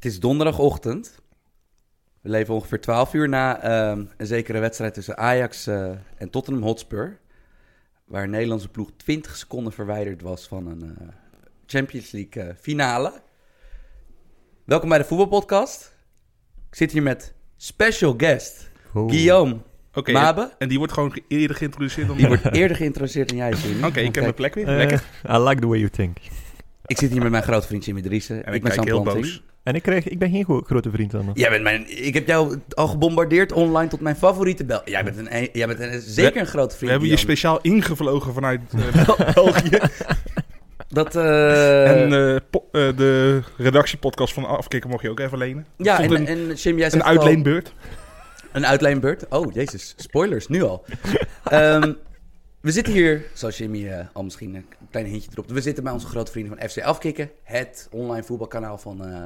Het is donderdagochtend. We leven ongeveer 12 uur na ehm, een zekere wedstrijd tussen Ajax eh, en Tottenham Hotspur. Waar een Nederlandse ploeg 20 seconden verwijderd was van een eh, Champions League eh, finale. Welkom bij de voetbalpodcast. Ik zit hier met special guest Guillaume Oké, Mabe. en die wordt gewoon ge- eerder geïntroduceerd dan Die wordt eerder geïnteresseerd dan jij, Jimmy. Oké, ik heb mijn plek weer. Lekker. I like the way you think. Ik zit hier met mijn grote vriend Jimmy Driessen. En ik, ben kijk Sam heel boos. En ik, krijg, ik ben geen go- grote vriend van hem. Jij bent mijn, ik heb jou al gebombardeerd online tot mijn favoriete bel. Jij bent, een, jij bent een, zeker een grote We vriend. hebben je speciaal ingevlogen vanuit eh, België. Dat, eh, en eh, po- eh, de redactiepodcast van Afkikken mocht je ook even lenen. ja, stond en, een, en Jim, jij een zegt al- uitleenbeurt. Een uitleenbeurt. Oh, jezus. Spoilers, nu al. Ehm, we zitten hier, zoals Jimmy eh, al misschien een klein hintje dropt. We zitten bij onze grote vrienden van FC Afkikken. Het online voetbalkanaal van, eh,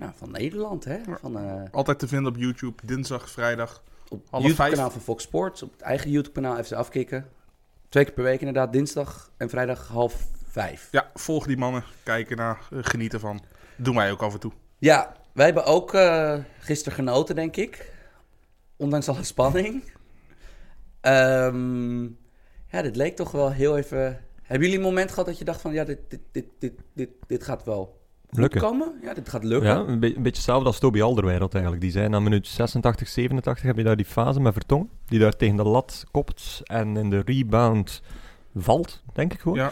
nou, van Nederland. Hè? Van, eh, Altijd te vinden op YouTube, dinsdag, vrijdag. op het YouTube-kanaal van Fox Sports. Op het eigen YouTube-kanaal FC Afkikken. Twee keer per week inderdaad. Dinsdag en vrijdag half vijf. Ja, volg die mannen, kijken naar, eh, genieten van. Doen wij ook af en toe. Ja, wij hebben ook eh gisteren genoten, denk ik. Ondanks alle spanning. Ehm, ja, dit leek toch wel heel even... Hebben jullie een moment gehad dat je dacht van... Ja, dit, dit, dit, dit, dit, dit gaat wel Lukken. komen? Ja, dit gaat lukken. Ja, een, be- een beetje hetzelfde als Toby Alderweireld eigenlijk. Die zei na minuut 86, 87 heb je daar die fase met Vertongen. Die daar tegen de lat kopt en in de rebound valt, denk ik gewoon. Ja,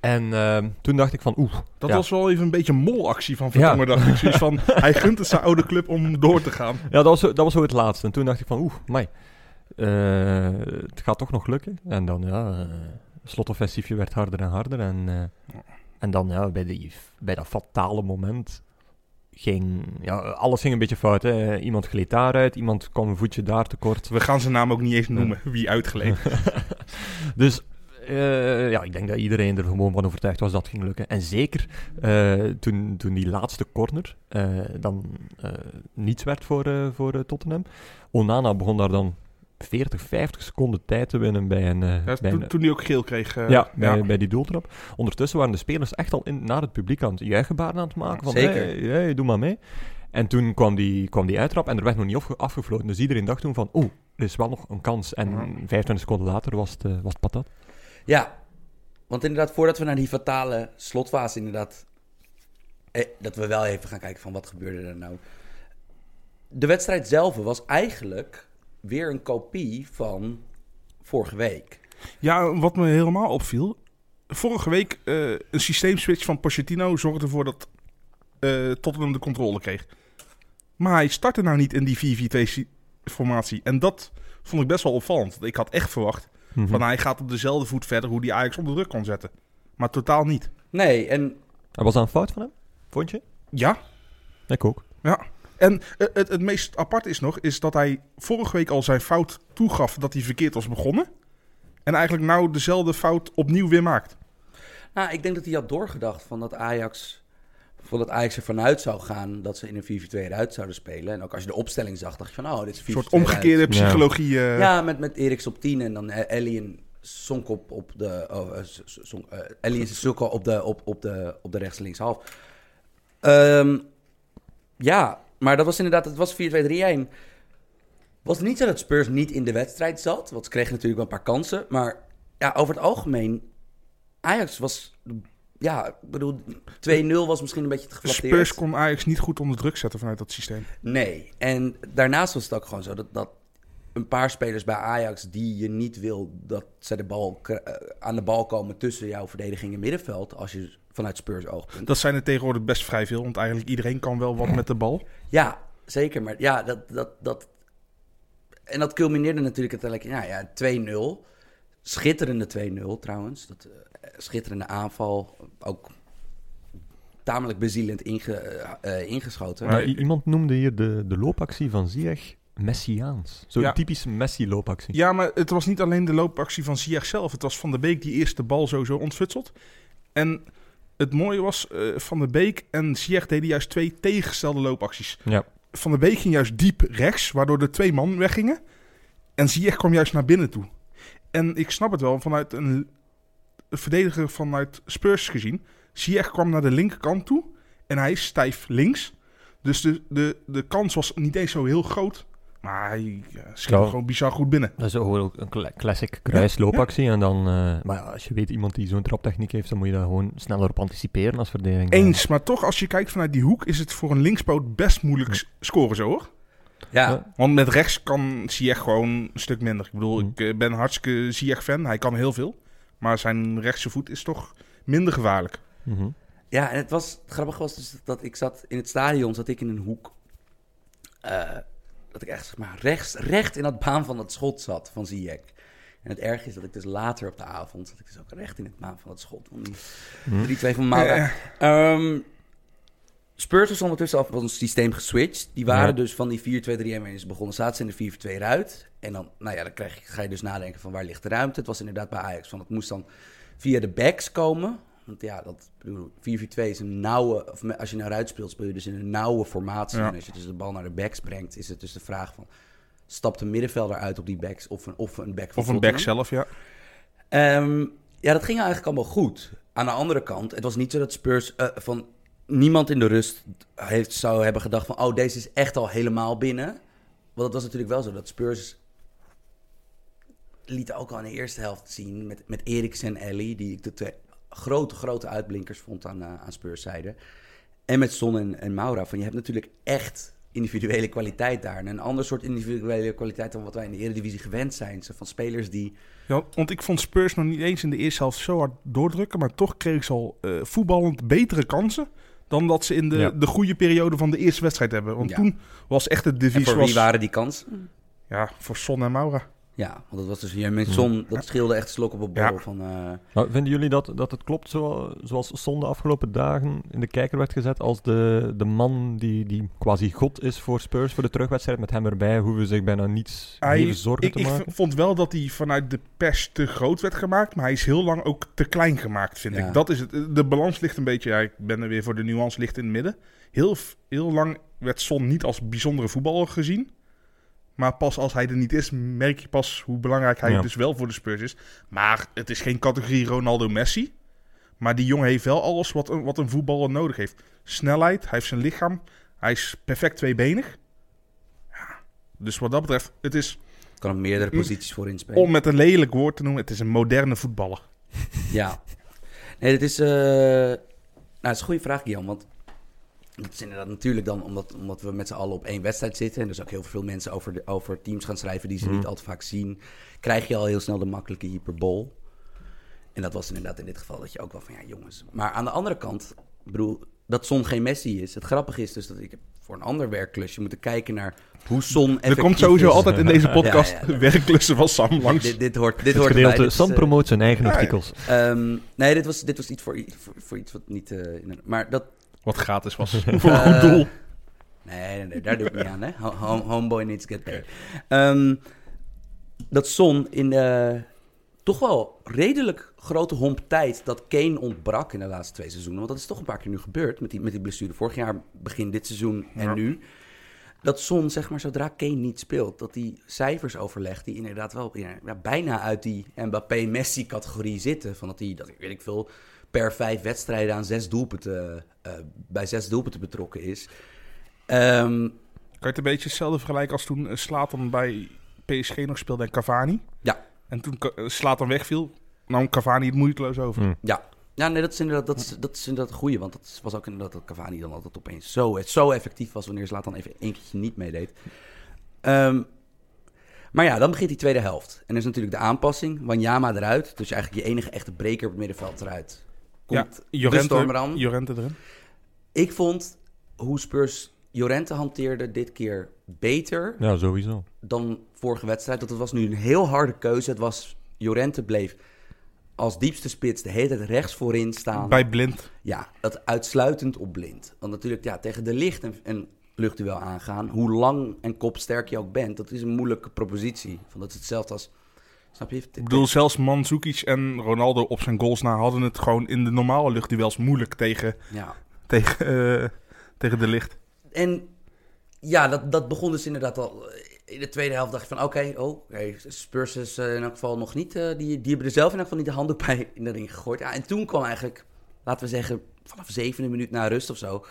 En ehm, toen dacht ik van oeh. dat ja. was wel even een beetje een molactie van Vertongen, dacht ik. Zoiets van, hij gunt het zijn oude club om door te gaan. Ja, dat was, zo- dat was zo het laatste. En toen dacht ik van oeh, mai. eh, het gaat toch nog lukken. En dan ja, eh slotoffensiefje werd harder en harder. En, eh, en dan ja, bij, die, bij dat fatale moment ging... Ja, alles ging een beetje fout. Hè. Iemand gleed daaruit, iemand kwam een voetje daar tekort. We gaan zijn naam ook niet eens noemen, wie uitgeleend. dus eh, ja, ik denk dat iedereen er gewoon van overtuigd was dat het ging lukken. En zeker eh, toen, toen die laatste corner eh, dan niets werd voor, voor Tottenham. Onana begon daar dan 40, 50 seconden tijd te winnen bij een... eh, Ja, bij toen, een- toen hij ook geel kreeg. eh, ja, bij, bij die doeltrap. Ondertussen waren de spelers echt al in, naar het publiek aan het juichgebaren aan het maken. Van, Zeker. Hey, hey, doe maar mee. En toen kwam die, kwam die uittrap en er werd nog niet afge- afgefloten. Dus iedereen dacht toen van, oeh, er is wel nog een kans. En Ja. 25 seconden later was het, eh, was het patat. Ja, want inderdaad, voordat we naar die fatale slotfase inderdaad... Eh, dat we wel even gaan kijken van wat gebeurde er nou. De wedstrijd zelf was eigenlijk weer een kopie van vorige week. Ja, wat me helemaal opviel. Vorige week eh, een systeemswitch van Pochettino zorgde ervoor dat eh Tottenham de controle kreeg. Maar hij startte nou niet in die 4-4-2-formatie. En dat vond ik best wel opvallend. Want Ik had echt verwacht Mhm. van hij gaat op dezelfde voet verder hoe die Ajax onder druk kon zetten. Maar totaal niet. Nee, en En was dat een fout van hem? Vond je? Ja, Ik ook. ja. En eh, het, het meest apart is nog, is dat hij vorige week al zijn fout toegaf dat hij verkeerd was begonnen. En eigenlijk nou dezelfde fout opnieuw weer maakt. nou, ik denk dat hij had doorgedacht van dat Ajax... Van dat Ajax er vanuit zou gaan dat ze in een 4-4-2 eruit zouden spelen. En ook als je de opstelling zag, dacht je van, oh, dit is 4-4-2 Een soort omgekeerde eruit. psychologie. eh. Ja, met, met Eriks op 10 en dan eh, Ellie en Sonk op, op de... Oh, eh, Sonk, Ellie en Sissoko op de, op, op de, op de rechts links half. Ehm, ja, maar dat was inderdaad... Het was 4-2-3-1. Was het niet zo dat Spurs niet in de wedstrijd zat? Want ze kregen natuurlijk wel een paar kansen. Maar ja, over het algemeen... Ajax was... Ja, ik bedoel, 2-0 was misschien een beetje te geflatteerd. Spurs kon Ajax niet goed onder druk zetten vanuit dat systeem. Nee, en daarnaast was het ook gewoon zo dat, dat een paar spelers bij Ajax die je niet wil dat ze de bal, eh, aan de bal komen tussen jouw verdediging en middenveld, als je vanuit Spurs oogpunt. Dat zijn er tegenwoordig best vrij veel, want eigenlijk iedereen kan wel wat met de bal. Ja, zeker, maar ja, dat, dat, dat en dat culmineerde natuurlijk uiteindelijk, ja, ja 2-0. Schitterende 2-0 trouwens. Dat, eh, schitterende aanval. Ook tamelijk bezielend inge, eh, eh, ingeschoten. Maar iemand noemde hier de, de loopactie van Ziyech Messiaans. Zo'n Ja. typische Messi-loopactie. Ja, maar het was niet alleen de loopactie van Ziyech zelf. Het was Van de Beek die eerst de bal sowieso ontfutselt. En het mooie was, eh, Van de Beek en Ziyech deden juist twee tegengestelde loopacties. Ja. Van de Beek ging juist diep rechts, waardoor de twee man weggingen. En Ziyech kwam juist naar binnen toe. En ik snap het wel, vanuit een, een verdediger vanuit Spurs gezien. Ziyech kwam naar de linkerkant toe en hij is stijf links. Dus de, de, de kans was niet eens zo heel groot. Maar hij ja, schiet gewoon bizar goed binnen. Dat is gewoon ook een cla- classic kruisloopactie. En dan, eh, maar ja, als je weet iemand die zo'n traptechniek heeft, dan moet je daar gewoon sneller op anticiperen als verdediging. Eens, maar toch als je kijkt vanuit die hoek is het voor een linkspoot best moeilijk s- scoren zo hoor. ja, Ja. Want met rechts kan Ziyech gewoon een stuk minder. Ik bedoel, Mm. ik eh, ben hartstikke Ziyech-fan. Hij kan heel veel. Maar zijn rechtse voet is toch minder gevaarlijk. Mhm. Ja, en het was het grappige was dus dat ik zat in het stadion, zat ik in een hoek. eh, dat ik echt zeg maar rechts, recht in dat baan van dat schot zat van Ziyech. En het erg is dat ik dus later op de avond zat ik dus ook recht in het baan van dat schot van die Hm. 3-2 van Maura. Ehm, Spurs was ondertussen al van het systeem geswitcht. Die waren Ja. dus van die 4-2-3-1 is begonnen. Zaten ze in de 4-2 eruit. En dan, nou ja, dan krijg je, ga je dus nadenken van waar ligt de ruimte. Het was inderdaad bij Ajax van het moest dan via de backs komen. Want ja, dat ik bedoel, 4-4-2 is een nauwe, of als je naar uit speelt, speel je dus in een nauwe formatie. Ja. En als je dus de bal naar de backs brengt, is het dus de vraag van, stapt een middenvelder uit op die backs of een, of een back van Of een back zelf, ja. Ehm, ja, dat ging eigenlijk allemaal goed. Aan de andere kant, het was niet zo dat Spurs eh, van niemand in de rust heeft, zou hebben gedacht van, oh, deze is echt al helemaal binnen. Want het was natuurlijk wel zo dat Spurs liet ook al in de eerste helft zien met, met Eriksen en Ellie, die ik de twee grote, grote uitblinkers vond aan, eh, aan Spurs zijde. En met Son en, en Maura. Van je hebt natuurlijk echt individuele kwaliteit daar. En een ander soort individuele kwaliteit dan wat wij in de Eredivisie gewend zijn. Zo van spelers die ja. Want ik vond Spurs nog niet eens in de eerste helft zo hard doordrukken. Maar toch kreeg ze al eh, voetballend betere kansen. Dan dat ze in de, Ja. de goede periode van de eerste wedstrijd hebben. Want Ja. toen was echt het En devies... voor Was, wie waren die kansen? Ja, voor Son en Maura. Ja, want dat was dus hier met Son, dat scheelde echt slok op een borrel Ja. van... eh, vinden jullie dat, dat het klopt zo, zoals Son de afgelopen dagen in de kijker werd gezet als de, de man die, die quasi god is voor Spurs voor de terugwedstrijd? Met hem erbij hoeven ze zich bijna niets Hij, zorgen ik, te ik maken. v- vond wel dat hij vanuit de pers te groot werd gemaakt. Maar hij is heel lang ook te klein gemaakt, vind Ja. ik. Dat is het. De balans ligt een beetje... Ja, ik ben er weer voor de nuance, ligt in het midden. Heel, heel lang werd Son niet als bijzondere voetballer gezien. Maar pas als hij er niet is, merk je pas hoe belangrijk hij Ja. dus wel voor de Spurs is. Maar het is geen categorie Ronaldo-Messi. Maar die jongen heeft wel alles wat een, wat een voetballer nodig heeft. Snelheid, hij heeft zijn lichaam. Hij is perfect tweebenig. Ja, dus wat dat betreft, het is... kan op meerdere posities voor inspelen. Om met een lelijk woord te noemen, het is een moderne voetballer. Ja. Nee, het is... eh, nou, het is een goede vraag, Jan. Want het is inderdaad natuurlijk dan omdat, omdat we met z'n allen op één wedstrijd zitten... en dus ook heel veel mensen over, de, over teams gaan schrijven die ze Mhm. niet al te vaak zien... krijg je al heel snel de makkelijke hyperbol. En dat was inderdaad in dit geval dat je ook wel van... ja, jongens. Maar aan de andere kant, ik bedoel, dat Son geen Messi is. Het grappige is dus dat ik heb voor een ander werkklusje moeten kijken naar hoe Son Er komt sowieso is. altijd in deze podcast Ja, ja. werkklussen van Sam langs. Dit, dit hoort, dit Het hoort erbij. gedeelte, is, Sam eh, promoot zijn eigen ja, ja. artikels. Ehm, nee, dit was, dit was iets voor, voor, voor iets wat niet... eh, in een- maar dat... Wat gratis was. Voor een eh, goed doel. Nee, nee, nee, daar doe ik niet aan, hè. Ho- home- homeboy needs to get paid. Ehm, dat Son in de toch wel redelijk grote homp tijd dat Kane ontbrak in de laatste twee seizoenen. Want dat is toch een paar keer nu gebeurd met die, met die blessure. Vorig jaar, begin dit seizoen en Ja. nu. Dat Son, zeg maar, zodra Kane niet speelt, dat die cijfers overlegt die inderdaad wel ja, ja, bijna uit die Mbappé-Messi-categorie zitten. Van dat hij, dat weet ik veel, per vijf wedstrijden aan zes doelpunten, eh, bij zes doelpunten betrokken is. Ehm, Kan je het een beetje hetzelfde vergelijken als toen eh, Slatan bij PSG nog speelde en Cavani? Ja. En toen Slatan wegviel, nam Cavani het moeiteloos over. Hm. Ja, ja nee, dat is inderdaad, dat is, dat is inderdaad een goeie. Want dat was ook inderdaad dat Cavani dan altijd opeens zo, zo effectief was... wanneer Zlatan dan even één keertje niet meedeed. Ehm, maar ja, dan begint die tweede helft. En er is natuurlijk de aanpassing. Wanyama eruit. Dus eigenlijk je enige echte breker op het middenveld eruit. Komt de Jorente, stormer aan. Jorente erin. Ik vond hoe Spurs Jorente hanteerde dit keer beter Ja, sowieso. dan vorige wedstrijd. Dat het was nu een heel harde keuze. Het was, Jorente bleef als diepste spits de hele tijd rechts voorin staan. Bij blind. Ja, dat uitsluitend op blind. Want natuurlijk, ja, tegen de licht en, en luchtduel aangaan, hoe lang en kopsterk je ook bent, dat is een moeilijke propositie. Van dat is hetzelfde als, snap je? Ik bedoel, zelfs Mandzukic en Ronaldo op zijn goals na hadden het gewoon in de normale luchtduels moeilijk tegen, Ja. tegen, eh, tegen de licht. En ja, dat, dat begon dus inderdaad al. In de tweede helft dacht ik van, oké, oh, Spurs is eh, in elk geval nog niet... eh, die, die hebben er zelf in elk geval niet de handdoek bij in de ring gegooid. Ja, en toen kwam eigenlijk, laten we zeggen, vanaf zevende minuut na rust of zo...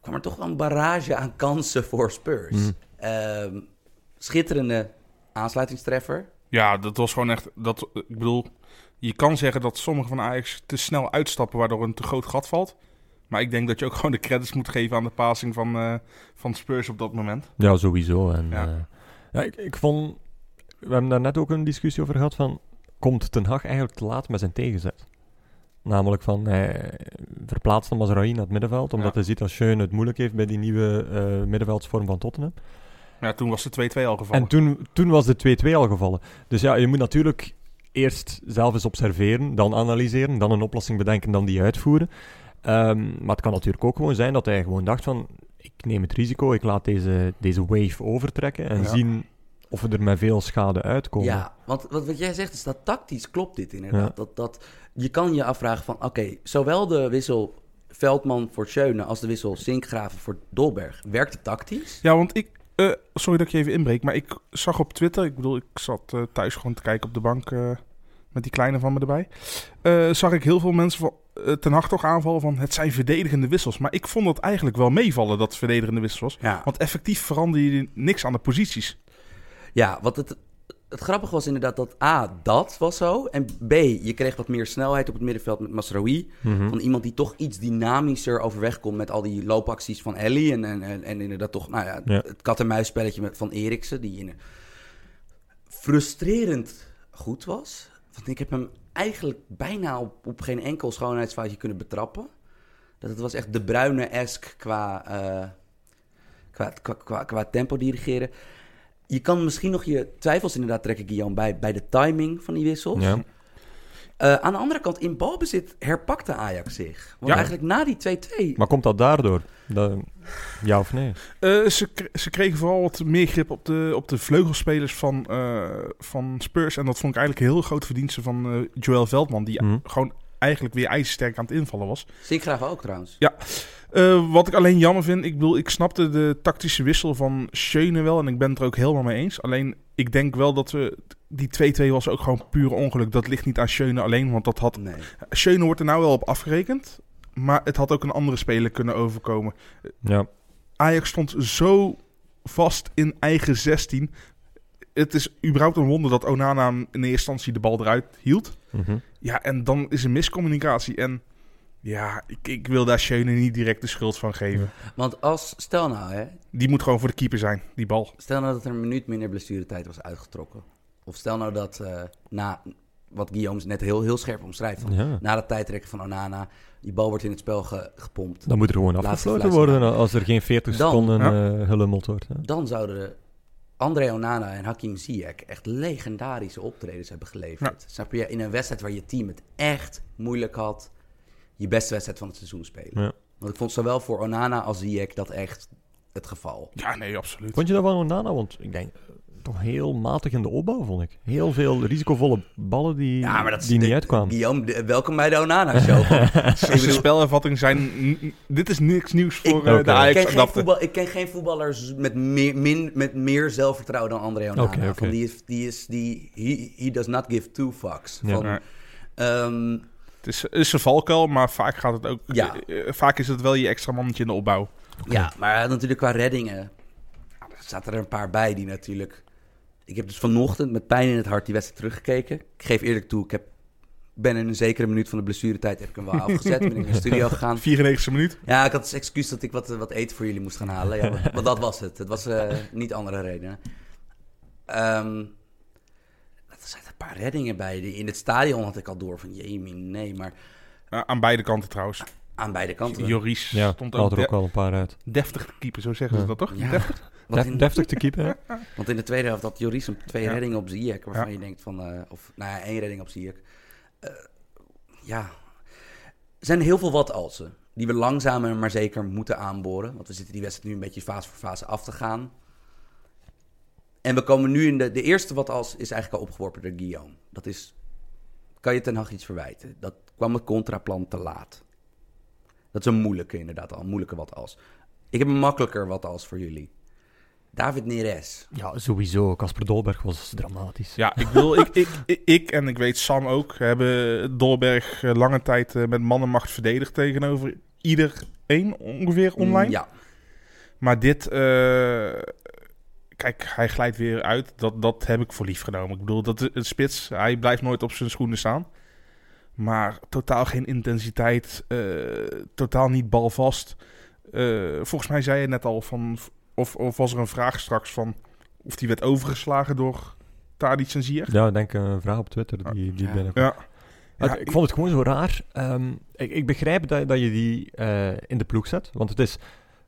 kwam er toch wel een barrage aan kansen voor Spurs. Mm. Ehm, schitterende aansluitingstreffer. Ja, dat was gewoon echt. Dat, ik bedoel, je kan zeggen dat sommigen van Ajax te snel uitstappen, waardoor een te groot gat valt. Maar ik denk dat je ook gewoon de credits moet geven aan de passing van, eh, van Spurs op dat moment. Ja, sowieso. En, Ja. ja. ja, ik, ik vond... We hebben daar net ook een discussie over gehad van... Komt Ten Hag eigenlijk te laat met zijn tegenzet? Namelijk van... Hij verplaatst hem als naar het middenveld. Omdat Ja. hij ziet dat Schöne het moeilijk heeft bij die nieuwe eh middenveldsvorm van Tottenham. Ja, toen was de 2-2 al gevallen. En toen, toen was de 2-2 al gevallen. Dus ja, je moet natuurlijk eerst zelf eens observeren, dan analyseren, dan een oplossing bedenken, dan die uitvoeren. Ehm, maar het kan natuurlijk ook gewoon zijn dat hij gewoon dacht van, ik neem het risico, ik laat deze, deze wave overtrekken en Ja. zien of we er met veel schade uitkomen. Ja, want wat, wat jij zegt is dat tactisch klopt dit inderdaad. Ja. Dat, dat, je kan je afvragen van, oké, zowel de wissel Veldman voor Schöne als de wissel Sinkgraven voor Dolberg, werkt het tactisch? Ja, want ik. Eh, sorry dat ik je even inbreek, maar ik zag op Twitter. Ik bedoel, ik zat eh, thuis gewoon te kijken op de bank. eh, met die kleine van me erbij. zag ik heel veel mensen van, ten Hag toch aanvallen van. Het zijn verdedigende wissels. Maar ik vond het eigenlijk wel meevallen dat het verdedigende wissels was. Ja. Want effectief verander je niks aan de posities. Ja, wat het, het grappige was inderdaad dat A, dat was zo. En B, je kreeg wat meer snelheid op het middenveld met Masraoui. Mhm. Van iemand die toch iets dynamischer overweg komt met al die loopacties van Ellie. En, en, en, en inderdaad toch, nou ja, Ja. het kat-en-muisspelletje van Eriksen. Die in, frustrerend goed was. Want ik heb hem eigenlijk bijna op, op geen enkel schoonheidsfoutje kunnen betrappen. Dat het was echt de bruine-esque qua, eh, qua, qua, qua, qua tempo dirigeren. Je kan misschien nog je twijfels inderdaad trekken, Guillaume, bij, bij de timing van die wissels. Ja. Eh, aan de andere kant, in balbezit herpakte Ajax zich. Want Ja. eigenlijk na die 2-2... Maar komt dat daardoor? Dat, ja of nee? Eh, ze, ze kregen vooral wat meer grip op de, op de vleugelspelers van, eh, van Spurs. En dat vond ik eigenlijk een heel groot verdienste van eh, Joël Veldman. Die Mhm. gewoon eigenlijk weer ijzersterk aan het invallen was. Sinkgraaf ook trouwens. Eh, wat ik alleen jammer vind, ik bedoel, ik snapte de tactische wissel van Schöne wel en ik ben het er ook helemaal mee eens. Alleen, ik denk wel dat we, die 2-2 was ook gewoon puur ongeluk. Dat ligt niet aan Schöne alleen, want dat had, Nee. Schöne wordt er nou wel op afgerekend, maar het had ook een andere speler kunnen overkomen. Ja. Ajax stond zo vast in eigen 16. Het is überhaupt een wonder dat Onana in eerste instantie de bal eruit hield. Mhm. Ja, en dan is er miscommunicatie. En ja, ik, ik wil daar Schöne niet direct de schuld van geven. Want als, stel nou hè, Die moet gewoon voor de keeper zijn, die bal. stel nou dat er een minuut minder blessuretijd was uitgetrokken. Of stel nou dat eh, na, wat Guillaume net heel, heel scherp omschrijft, van, ja. na het tijdrekken van Onana, die bal wordt in het spel ge- gepompt. Dan moet er gewoon Laatste afgesloten worden als er geen 40 Dan, seconden ja. eh gelummeld wordt. Hè? Dan zouden André Onana en Hakim Ziyech echt legendarische optredens hebben geleverd. Snap je? In een wedstrijd waar je team het echt moeilijk had, je beste wedstrijd van het seizoen spelen. Ja. Want ik vond zowel voor Onana als Ziyech dat echt het geval. Ja, nee, absoluut. Vond je dat van Onana? Want ik denk, eh, toch heel matig in de opbouw, vond ik. Heel veel risicovolle ballen die, Ja, maar dat die de- niet uitkwamen. Guillaume, de- welkom bij de Onana-show. ik bedoel, spelervatting zijn... Dit is niks nieuws voor Ik- eh, de ik, ajax ken geen adapter. voetbal, ik ken geen voetballers met meer, min, met meer zelfvertrouwen dan André Onana. Oké, oké. Van die is, die is, die, he, he does not give two fucks. Ja. Van, Nee. Het is, het is een valkuil, maar vaak gaat het ook... Ja. eh, vaak is het wel je extra mannetje in de opbouw. Ja, maar natuurlijk qua reddingen. ja, Er zaten er een paar bij die natuurlijk. Ik heb dus vanochtend met pijn in het hart die wedstrijd teruggekeken. Ik geef eerlijk toe, ik heb, ben in een zekere minuut van de blessuretijd heb ik hem wel afgezet. ben ik in de studio gegaan. 94e minuut. Ja, ik had als excuus dat ik wat, wat eten voor jullie moest gaan halen. Ja, want, want dat was het. Het was eh, niet andere redenen. Ehm, er zaten een paar reddingen bij. Die, in het stadion had ik al door van, jee, nee, maar... Eh, aan beide kanten trouwens. Aan beide kanten. Joris Ja, stond ook er ook wel een paar uit. deftig te keeper, zo zeggen ze dat toch? Ja. Deftig? Want in, deftig te keepen, hè? want in de tweede helft had Joris een twee Ja. reddingen op Ziyech, waarvan Ja. je denkt van... eh, of, nou ja, één redding op Ziyech. Eh, ja, er zijn heel veel wat-alsen. Die we langzamer maar zeker moeten aanboren. Want we zitten die wedstrijd nu een beetje fase voor fase af te gaan. En we komen nu in de... De eerste wat-als is eigenlijk al opgeworpen door Guillaume. Dat is... Kan je Ten Hag iets verwijten? Dat kwam het contraplan te laat. Dat is een moeilijke inderdaad al. Een moeilijke wat-als. Ik heb een makkelijker wat-als voor jullie. David Neres. Ja, sowieso. Casper Dolberg was dramatisch. Ja, ik, wil, ik, ik, ik, ik en ik weet Sam ook, hebben Dolberg eh, lange tijd eh, met mannenmacht verdedigd tegenover iedereen ongeveer online. Ja, Maar dit, eh, kijk, hij glijdt weer uit. Dat, dat heb ik voor lief genomen. Ik bedoel, dat het spits, hij blijft nooit op zijn schoenen staan. Maar totaal geen intensiteit, eh, totaal niet balvast. Eh, volgens mij zei je net al van, of, of was er een vraag straks van of die werd overgeslagen door Tadic en? Ja, ik denk een vraag op Twitter die, die Ja. binnenkwam. Ja. Het- Ja, ik vond het gewoon zo raar. Ehm, ik, ik begrijp dat, dat je die eh, in de ploeg zet, want het is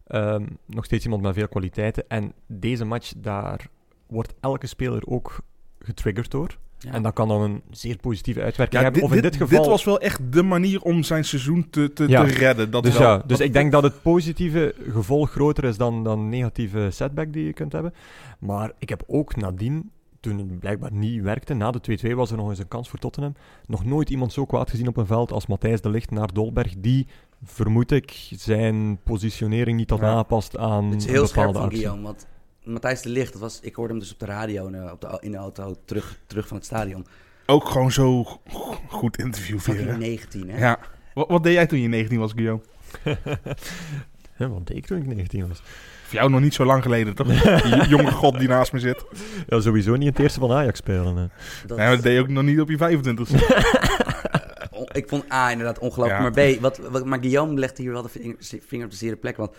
ehm, nog steeds iemand met veel kwaliteiten. En deze match, daar wordt elke speler ook getriggerd door. Ja. En dat kan dan een zeer positieve uitwerking Ja, hebben. dit, Of in dit, dit geval... dit was wel echt de manier om zijn seizoen te, te, Ja. te redden. Dat dus wel. ja, dus ik denk dat het positieve gevolg groter is dan, dan negatieve setback die je kunt hebben. Maar ik heb ook nadien, toen het blijkbaar niet werkte, na de 2-2 was er nog eens een kans voor Tottenham, nog nooit iemand zo kwaad gezien op een veld als Matthijs de Ligt naar Dolberg, die, vermoed ik, zijn positionering niet had Ja. aangepast aan het is een heel scherp bepaalde van actie. Guillaume. Want Matthijs de Ligt, dat was, ik hoorde hem dus op de radio en, eh, op de, in de auto terug, terug van het stadion. Ook gewoon zo go- goed interview hè? 19, hè? Ja. Wat, wat deed jij toen je 19 was, Guillaume? Ja, wat deed ik toen ik 19 was? Voor jou nog niet zo lang geleden, toch? Die jonge god die naast me zit. Ja, sowieso niet in het eerste van Ajax spelen. hè. Dat, Dat- Nee, maar dat deed je ook nog niet op je 25 eh, on- ik vond A inderdaad ongelooflijk. Ja. Maar B, wat, wat, maar Guillaume legde hier wel de vinger, op de zere plek. Want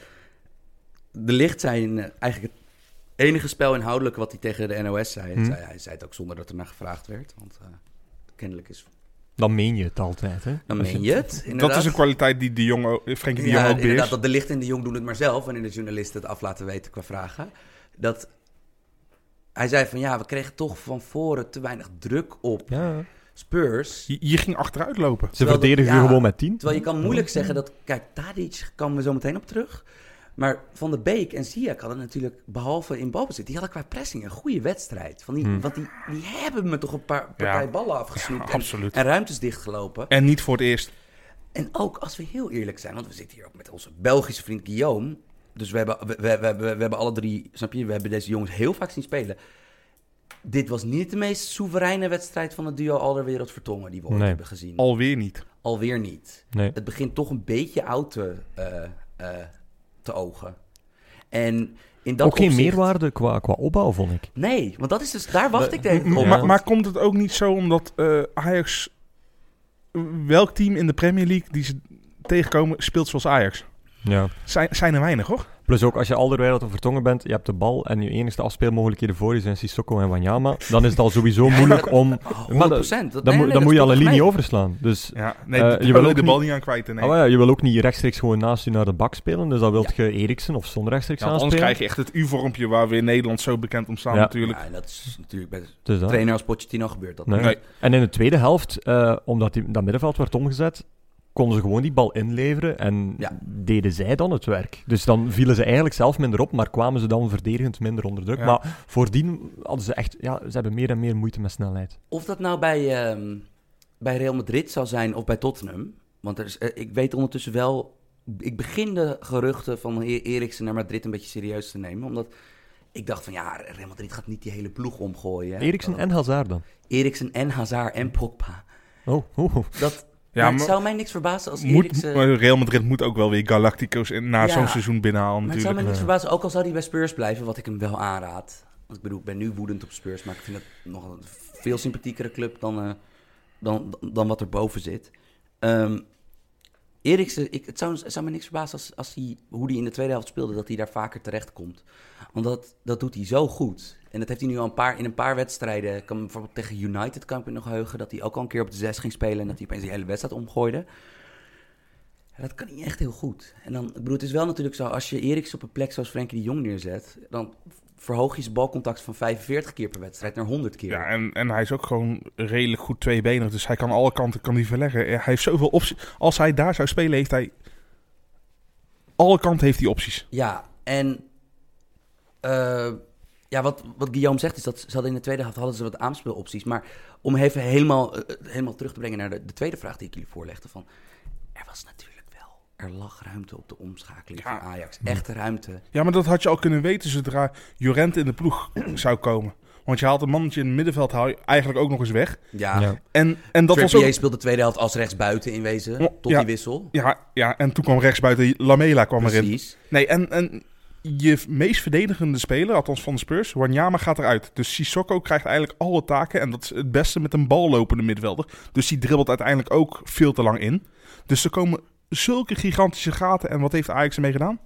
de Ligt zijn eh, eigenlijk het enige spel inhoudelijke wat hij tegen de NOS zei. Hm. zei. Hij zei het ook zonder dat er naar gevraagd werd. Want eh, kennelijk is... Dan meen je het altijd, hè? Dan meen je het, Dat is een kwaliteit die de Jong, ook- Frenkie de Jong Ja, ook inderdaad, dat de Licht en de Jong doen het maar zelf. Wanneer de journalisten het af laten weten qua vragen. Dat hij zei van ja, we kregen toch van voren te weinig druk op Ja, Spurs. Je, je ging achteruit lopen. ze verdedigen ja, gewoon met 10. Terwijl je kan moeilijk zeggen dat, kijk, Tadic komen we zo meteen op terug. Maar Van der Beek en Ziyech hadden natuurlijk, behalve in balbezit, die hadden qua pressing een goede wedstrijd. Van die, Hmm. Want die, die hebben me toch een paar partij Ja. ballen afgesnoept Ja, en, absoluut. en ruimtes dichtgelopen. En niet voor het eerst. En ook als we heel eerlijk zijn, want we zitten hier ook met onze Belgische vriend Guillaume. Dus we hebben, we, we, we, we, we hebben alle drie, snap je, we hebben deze jongens heel vaak zien spelen. Dit was niet de meest soevereine wedstrijd van het duo Alderwereld Vertongen die we ooit Nee. hebben gezien. Alweer niet. Alweer niet. Nee. Het begint toch een beetje oud te, eh, eh, te ogen. En in dat ook geen opzicht- meerwaarde qua, qua opbouw, vond ik. Nee, want dat is dus, daar wacht ik op. Ja. maar, maar komt het ook niet zo omdat eh, Ajax... Welk team in de Premier League die ze tegenkomen speelt zoals Ajax? Ja. Zijn, zijn er weinig, hoor. Plus ook als je Alderweireld of Vertongen bent, je hebt de bal en je enigste afspeelmogelijkheden voor je zijn Sissoko en Wanyama, dan is het al sowieso moeilijk om... Oh, 100%. Maar Dat- Dan, nee, moet, nee, dan dat moet je al een linie mee. overslaan. Dus Ja, nee, Eh, je wil ook de niet- bal niet aan kwijt. Nee. maar ja, je wil ook niet rechtstreeks gewoon naast je naar de bak spelen, dus dan wil je Eriksen of zonder rechtstreeks Ja, anders aanspelen. krijg je echt het U-vormpje waar we in Nederland zo bekend om staan Ja. natuurlijk. Ja, en dat is natuurlijk bij de Dus trainer als Pochettino gebeurt dat. Nee. Nee. En in de tweede helft, eh, omdat die, dat middenveld werd omgezet, konden ze gewoon die bal inleveren en Ja. deden zij dan het werk. Dus dan vielen ze eigenlijk zelf minder op, maar kwamen ze dan verdedigend minder onder druk. Ja. Maar voordien hadden ze echt, ja, ze hebben meer en meer moeite met snelheid. Of dat nou bij, ehm, bij Real Madrid zou zijn of bij Tottenham. Want er is, eh, ik weet ondertussen wel... Ik begin de geruchten van Eriksen naar Madrid een beetje serieus te nemen. Omdat ik dacht van ja, Real Madrid gaat niet die hele ploeg omgooien. hè. Eriksen en Hazard dan. Eriksen en Hazard en Pogba. Oh, oh, oh. Dat, Ja, maar het maar- zou mij niks verbazen als Moet, Eriksen... Real Madrid moet ook wel weer Galactico's in- na Ja, zo'n seizoen binnenhalen Maar het zou me niks verbazen, ook al zou hij bij Spurs blijven, wat ik hem wel aanraad. Want ik bedoel, ik ben nu woedend op Spurs, maar ik vind het nog een veel sympathiekere club dan, eh, dan, dan wat er boven zit. Eriksen, ik, het, zou, het zou me niks verbazen als, als hij, hoe hij in de tweede helft speelde, dat hij daar vaker terecht komt. Want dat, dat doet hij zo goed. En dat heeft hij nu al een paar, in een paar wedstrijden. Ik kan bijvoorbeeld tegen United kan ik me nog heugen, dat hij ook al een keer op de zes ging spelen en dat hij opeens die hele wedstrijd omgooide. Ja, dat kan niet echt heel goed. En dan, ik bedoel, het is wel natuurlijk zo, als je Eriks op een plek zoals Frenkie de Jong neerzet, dan verhoog je zijn balcontact van 45 keer per wedstrijd naar 100 keer. Ja, en, en hij is ook gewoon redelijk goed tweebenig. Dus hij kan alle kanten kan hij verleggen. Hij heeft zoveel opties. Als hij daar zou spelen, heeft hij... Alle kanten heeft hij opties. Ja, en eh, ja, wat, wat Guillaume zegt is dat ze hadden in de tweede helft hadden ze wat aanspeelopties. Maar om even helemaal, eh, helemaal terug te brengen naar de, de tweede vraag die ik jullie voorlegde. Van, er was natuurlijk wel, er lag ruimte op de omschakeling Ja. van Ajax. Echt ruimte. Ja, maar dat had je al kunnen weten zodra Jorente in de ploeg zou komen. Want je haalt een mannetje in het middenveld haal je eigenlijk ook nog eens weg. Ja, Ja. En, en dat was ook... speelde de tweede helft als rechtsbuiten in wezen, tot ja. die wissel. Ja, ja, en toen kwam rechtsbuiten Lamela kwam erin. Precies. Nee, en, en je meest verdedigende speler, althans van de Spurs, Wanyama gaat eruit. Dus Sissoko krijgt eigenlijk alle taken. En dat is het beste met een ballopende middenvelder. Dus die dribbelt uiteindelijk ook veel te lang in. Dus er komen zulke gigantische gaten. En wat heeft Ajax ermee gedaan?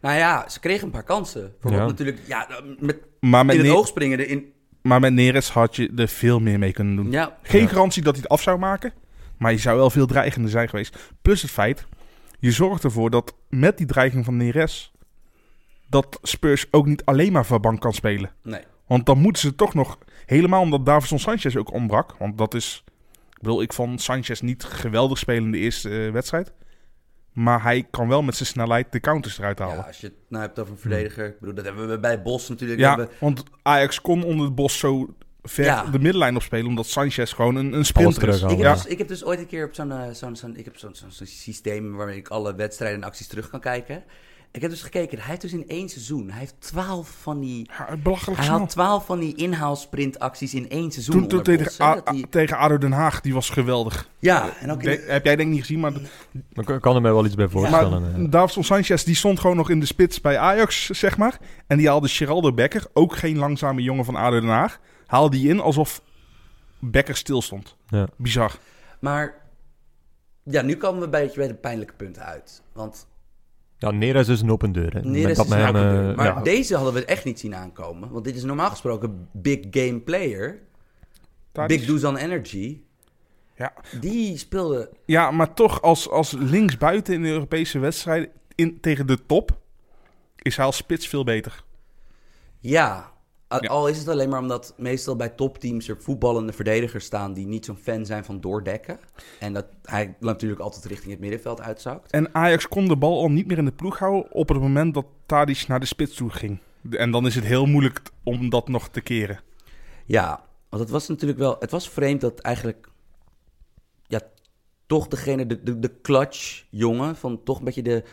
Nou ja, ze kregen een paar kansen. Ja. natuurlijk, ja, met, Maar met, in het Ne- oog springende in... maar met Neres had je er veel meer mee kunnen doen. Ja, Geen Ja. garantie dat hij het af zou maken. Maar je zou wel veel dreigender zijn geweest. Plus het feit, je zorgt ervoor dat met die dreiging van Neres... dat Spurs ook niet alleen maar van bank kan spelen. nee. Want dan moeten ze toch nog... Helemaal omdat Davison Sanchez ook ontbrak. Want dat is... Ik bedoel, ik vond Sanchez niet geweldig spelen in de eerste eh, wedstrijd. Maar hij kan wel met zijn snelheid de counters eruit halen. Ja, als je het nou hebt over een verdediger. Ik bedoel, dat hebben we bij Bos natuurlijk. Ja, hebben- want Ajax kon onder het bos zo ver Ja. de middenlijn opspelen... omdat Sanchez gewoon een, een sprinter is. Ik heb, Ja. dus, ik heb dus ooit een keer op zo'n eh, zo'n zo'n ik heb zo'n zo'n zo'n systeem waarmee ik alle wedstrijden en acties terug kan kijken. Ik heb dus gekeken, hij heeft dus in één seizoen, hij heeft twaalf van die, Ja, belachelijk hij snel. had twaalf van die inhaalsprintacties in één seizoen. Toen, toen tegen, Bos, hè, A- dat die- tegen ADO Den Haag, die was geweldig. ja, en ook in De- heb jij denk ik niet gezien, maar, Ik kan- er mij wel iets bij voorstellen. maar. Davidson Sanchez die stond gewoon nog in de spits bij Ajax, zeg maar. En die haalde Geraldo Becker, ook geen langzame jongen van ADO Den Haag, haalde die in alsof Becker stil stond. Ja. Bizar. Maar ja, nu komen we een beetje bij de pijnlijke punten uit. Want Ja, Neres is een open deur. Hè. Neres Dat is met een hem, open eh, deur. Maar ja. deze hadden we echt niet zien aankomen. Want dit is normaal gesproken big game player. Big Dusan Energy. Ja. Die speelde Ja, maar toch als, als linksbuiten in de Europese wedstrijden in, tegen de top, is hij als spits veel beter. Ja, Ja. al is het alleen maar omdat meestal bij topteams er voetballende verdedigers staan die niet zo'n fan zijn van doordekken. En dat hij natuurlijk altijd richting het middenveld uitzakt. En Ajax kon de bal al niet meer in de ploeg houden op het moment dat Tadic naar de spits toe ging. En dan is het heel moeilijk om dat nog te keren. Ja, want het was natuurlijk wel, het was vreemd dat eigenlijk, ja, toch degene, de, de, de clutch jongen, van toch een beetje de,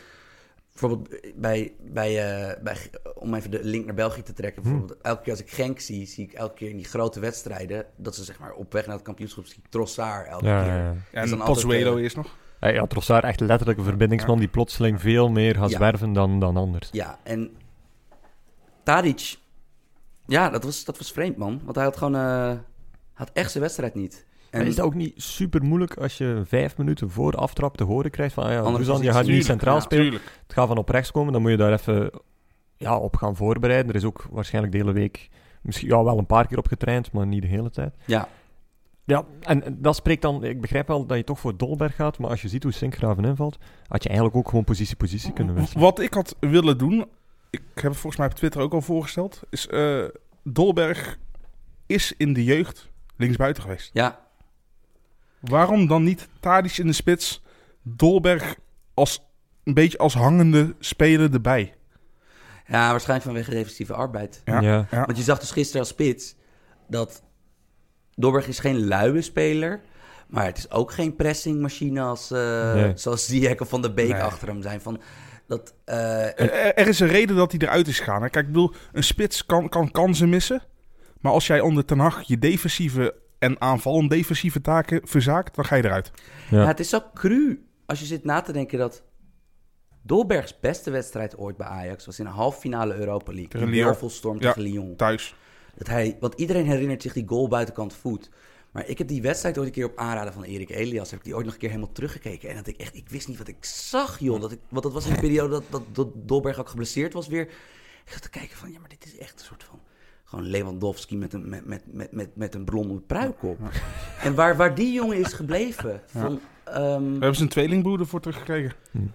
bijvoorbeeld bij, bij, eh, bij, om even de link naar België te trekken, bijvoorbeeld elke keer als ik Genk zie, zie ik elke keer in die grote wedstrijden, dat ze zeg maar op weg naar het kampioenschap zie ik Trossard elke Ja, keer. ja, ja. En dan altijd, Pozuelo eh, is nog. Hij had Trossard echt letterlijk een verbindingsman die plotseling veel meer gaat Ja. zwerven dan, dan anders. Ja, en Tadic, ja, dat was, dat was vreemd, man. Want hij had gewoon, eh, had echt zijn wedstrijd niet. En is dat ook niet super moeilijk als je vijf minuten voor de aftrap te horen krijgt van ah ja, Dusan, je gaat niet centraal Ja, spelen. Tuurlijk. Het gaat van op rechts komen, dan moet je daar even ja, op gaan voorbereiden. Er is ook waarschijnlijk de hele week misschien ja, wel een paar keer op getraind, maar niet de hele tijd. Ja, Ja, en en dat spreekt dan... Ik begrijp wel dat je toch voor Dolberg gaat, maar als je ziet hoe Sinkgraven invalt, had je eigenlijk ook gewoon positie-positie kunnen wisselen. Wat ik had willen doen, ik heb het volgens mij op Twitter ook al voorgesteld, is eh, Dolberg is in de jeugd linksbuiten geweest. ja, Waarom dan niet Tadic in de spits, Dolberg als een beetje als hangende speler erbij? ja, waarschijnlijk vanwege defensieve arbeid. Ja. Ja. Ja. Want je zag dus gisteren als spits dat Dorberg is geen luie speler, maar het is ook geen pressingmachine als, eh, Nee. zoals Ziyech of Van de Beek Nee. achter hem zijn. Van, dat, eh, Er, er is een reden dat hij eruit is gegaan. hè. Kijk, ik bedoel, een spits kan, kan kansen missen. Maar als jij onder Ten Hag je defensieve en aanvallend defensieve taken verzaakt, dan ga je eruit. Ja. Ja, het is zo cru als je zit na te denken dat Dolbergs beste wedstrijd ooit bij Ajax was in een halve finale Europa League. Lyon. wervelstorm Ja. tegen Lyon. Thuis. Dat hij, want iedereen herinnert zich die goal buitenkant voet. Maar ik heb die wedstrijd ooit een keer op aanraden van Erik Elias. Heb ik die ooit nog een keer helemaal teruggekeken. En dat ik echt, ik wist niet wat ik zag, joh. Dat ik, want dat was in de periode dat, dat, dat Dolberg ook geblesseerd was weer. Ik zat te kijken van, ja, maar dit is echt een soort van... Gewoon Lewandowski met een, met, met, met, met, met een blonde pruik op. En waar, waar die jongen is gebleven. Van, ehm, We hebben zijn tweelingbroeder voor teruggekregen.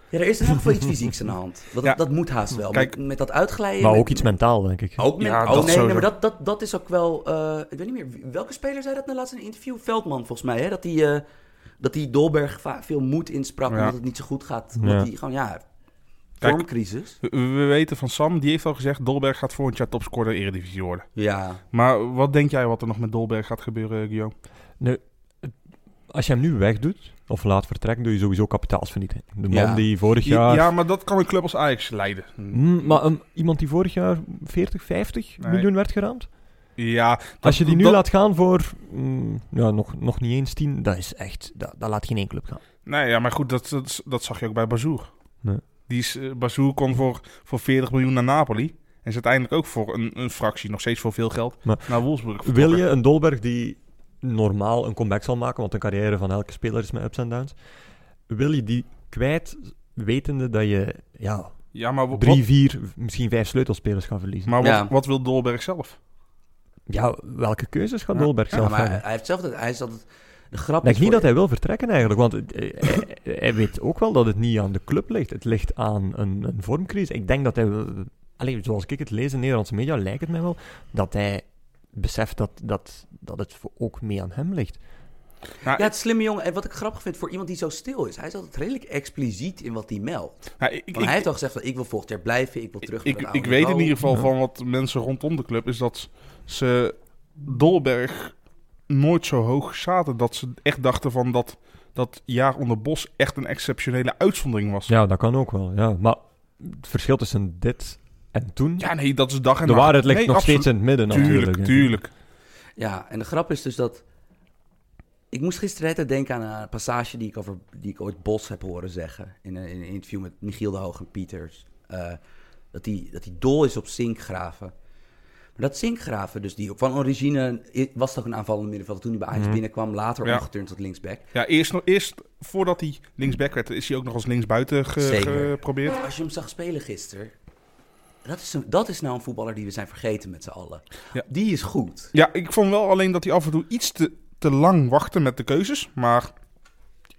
ja, er is in elk geval iets fysieks aan de hand. Dat, Ja. dat moet haast wel. Kijk. met, met dat uitglijden. Maar met- ook iets mentaal, denk ik. Ook met, Ja, oh dat nee, nee, sowieso. maar dat, dat, dat is ook wel... eh, ik weet niet meer, welke speler zei dat nou laatst in een interview? Veldman, volgens mij, hè? Dat die, eh, dat die Dolberg veel moed insprak Ja. omdat het niet zo goed gaat. Ja. Omdat hij gewoon, ja. Vormcrisis. We, we weten van Sam, die heeft al gezegd... Dolberg gaat volgend jaar topscorer Eredivisie worden. Ja, Maar wat denk jij wat er nog met Dolberg gaat gebeuren, Guillaume? Nu, als je hem nu wegdoet, of laat vertrekken, doe je sowieso kapitaalsvernietiging. De man Ja. die vorig Ja, jaar... ja, maar dat kan een club als Ajax leiden. Mm, maar een- iemand die vorig jaar 40, 50 Nee. miljoen werd geraamd? Ja, dat- Als je die nu dat- laat gaan voor mm, ja, nog, nog niet eens 10, dat is echt... Dat, dat laat geen één club gaan. Nee, ja, maar goed, dat, dat, dat zag je ook bij Bazoer. Nee. Die is, eh, Bazoer kon voor, voor 40 miljoen naar Napoli. En is uiteindelijk ook voor een, een fractie, nog steeds voor veel geld, Maar naar Wolfsburg Wil je een Dolberg die normaal een comeback zal maken, want een carrière van elke speler is met ups en downs, wil je die kwijt, wetende dat je ja, Ja, maar, wa- drie, wat, vier, misschien vijf sleutelspelers gaat verliezen? maar wat, Ja. wat wil Dolberg zelf? Ja, welke keuzes gaat Ja. Dolberg ja zelf maar hebben? hij heeft zelf... dat- Hij is altijd... De grap Ik denk is niet voor- dat hij wil vertrekken eigenlijk, want eh, hij, hij weet ook wel dat het niet aan de club ligt. Het ligt aan een, een vormcrisis. Ik denk dat hij, alleen zoals ik het lees in Nederlandse media, lijkt het mij wel dat hij beseft dat, dat, dat het ook mee aan hem ligt. Nou, Ja, het slimme jongen. En wat ik grappig vind voor iemand die zo stil is. Hij is altijd redelijk expliciet in wat hij meldt. nou, ik, Want ik, hij heeft al gezegd van ik wil volgend jaar blijven. Ik wil terug ik, naar ik weet in ieder geval Ja. van wat mensen rondom de club, is dat ze Dolberg nooit zo hoog zaten. Dat ze echt dachten van dat dat jaar onder Bos echt een exceptionele uitzondering was. Ja, dat kan ook wel. Ja. Maar het verschil tussen dit en toen, Ja, nee, dat is dag en de nacht. waarheid ligt Nee, nog absoluut. steeds in het midden natuurlijk. Tuurlijk. Ja, en de grap is dus dat... Ik moest gisteren net denken aan een passage die ik, over, die ik ooit Bos heb horen zeggen. In een, in een interview met Michiel de Hoog en Pieters. Eh, dat hij dat hij dol is op zinkgraven. Dat zinkgraven, dus die van origine was toch een aanvallende middenvelder toen hij bij Ajax Mhm. binnenkwam. Later Ja. omgeturnd tot linksback. Ja, eerst, nog, eerst voordat hij linksback werd, is hij ook nog als linksbuiten ge- Zeker. geprobeerd. Als je hem zag spelen gisteren... Dat is, een, dat is nou een voetballer die we zijn vergeten met z'n allen. Ja. Die is goed. Ja, ik vond wel alleen dat hij af en toe iets te, te lang wachtte met de keuzes. Maar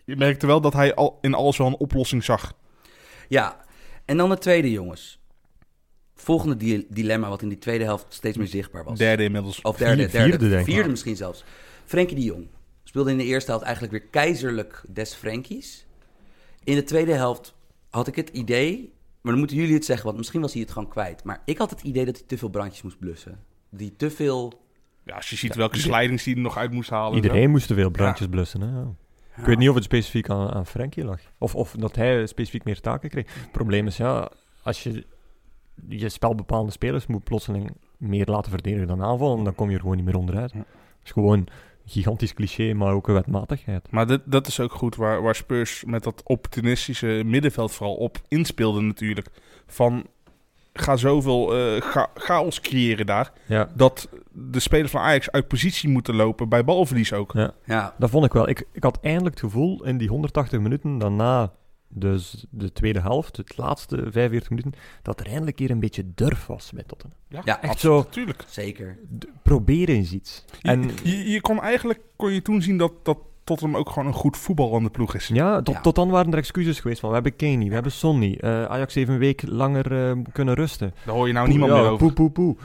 je merkte wel dat hij al in alles wel een oplossing zag. Ja, en dan het tweede, jongens. Volgende di- dilemma wat in die tweede helft steeds meer zichtbaar was. Derde inmiddels. Of derde, Vier- derde. vierde, denk ik. Vierde misschien zelfs. Frenkie de Jong speelde in de eerste helft eigenlijk weer keizerlijk des Frenkies. In de tweede helft had ik het idee... Maar dan moeten jullie het zeggen, want misschien was hij het gewoon kwijt. Maar ik had het idee dat hij te veel brandjes moest blussen. Die te veel... Ja, als je ziet welke slijdings hij er nog uit moest halen. en Iedereen moest te veel brandjes blussen. Hè? ja. Ik weet niet of het specifiek aan, aan Frenkie lag. Of, of dat hij specifiek meer taken kreeg. Het probleem is, ja, als je je spelbepalende spelers moet plotseling meer laten verdedigen dan aanvallen, dan kom je er gewoon niet meer onderuit. Ja. Het is gewoon een gigantisch cliché, maar ook een wetmatigheid. Maar dit, dat is ook goed waar, waar Spurs met dat opportunistische middenveld vooral op inspeelde natuurlijk. Van ga zoveel eh, cha- chaos creëren daar. Ja, Dat de spelers van Ajax uit positie moeten lopen bij balverlies ook. Ja, dat vond ik wel. Ik, ik had eindelijk het gevoel in die 180 minuten daarna, dus de tweede helft, het laatste 45 minuten, dat er eindelijk hier een beetje durf was bij Tottenham. Ja, echt absoluut, zo. Tuurlijk. zeker. Probeer eens iets. En Je, je, je kon eigenlijk kon je toen zien dat, dat Tottenham ook gewoon een goed voetballende ploeg is. Ja, tot, Ja. tot dan waren er excuses geweest van we hebben Kenny, we hebben Sonny, eh, Ajax heeft een week langer eh, kunnen rusten. Daar hoor je nou Poe- niemand ja, meer over. Poe, poe, poe.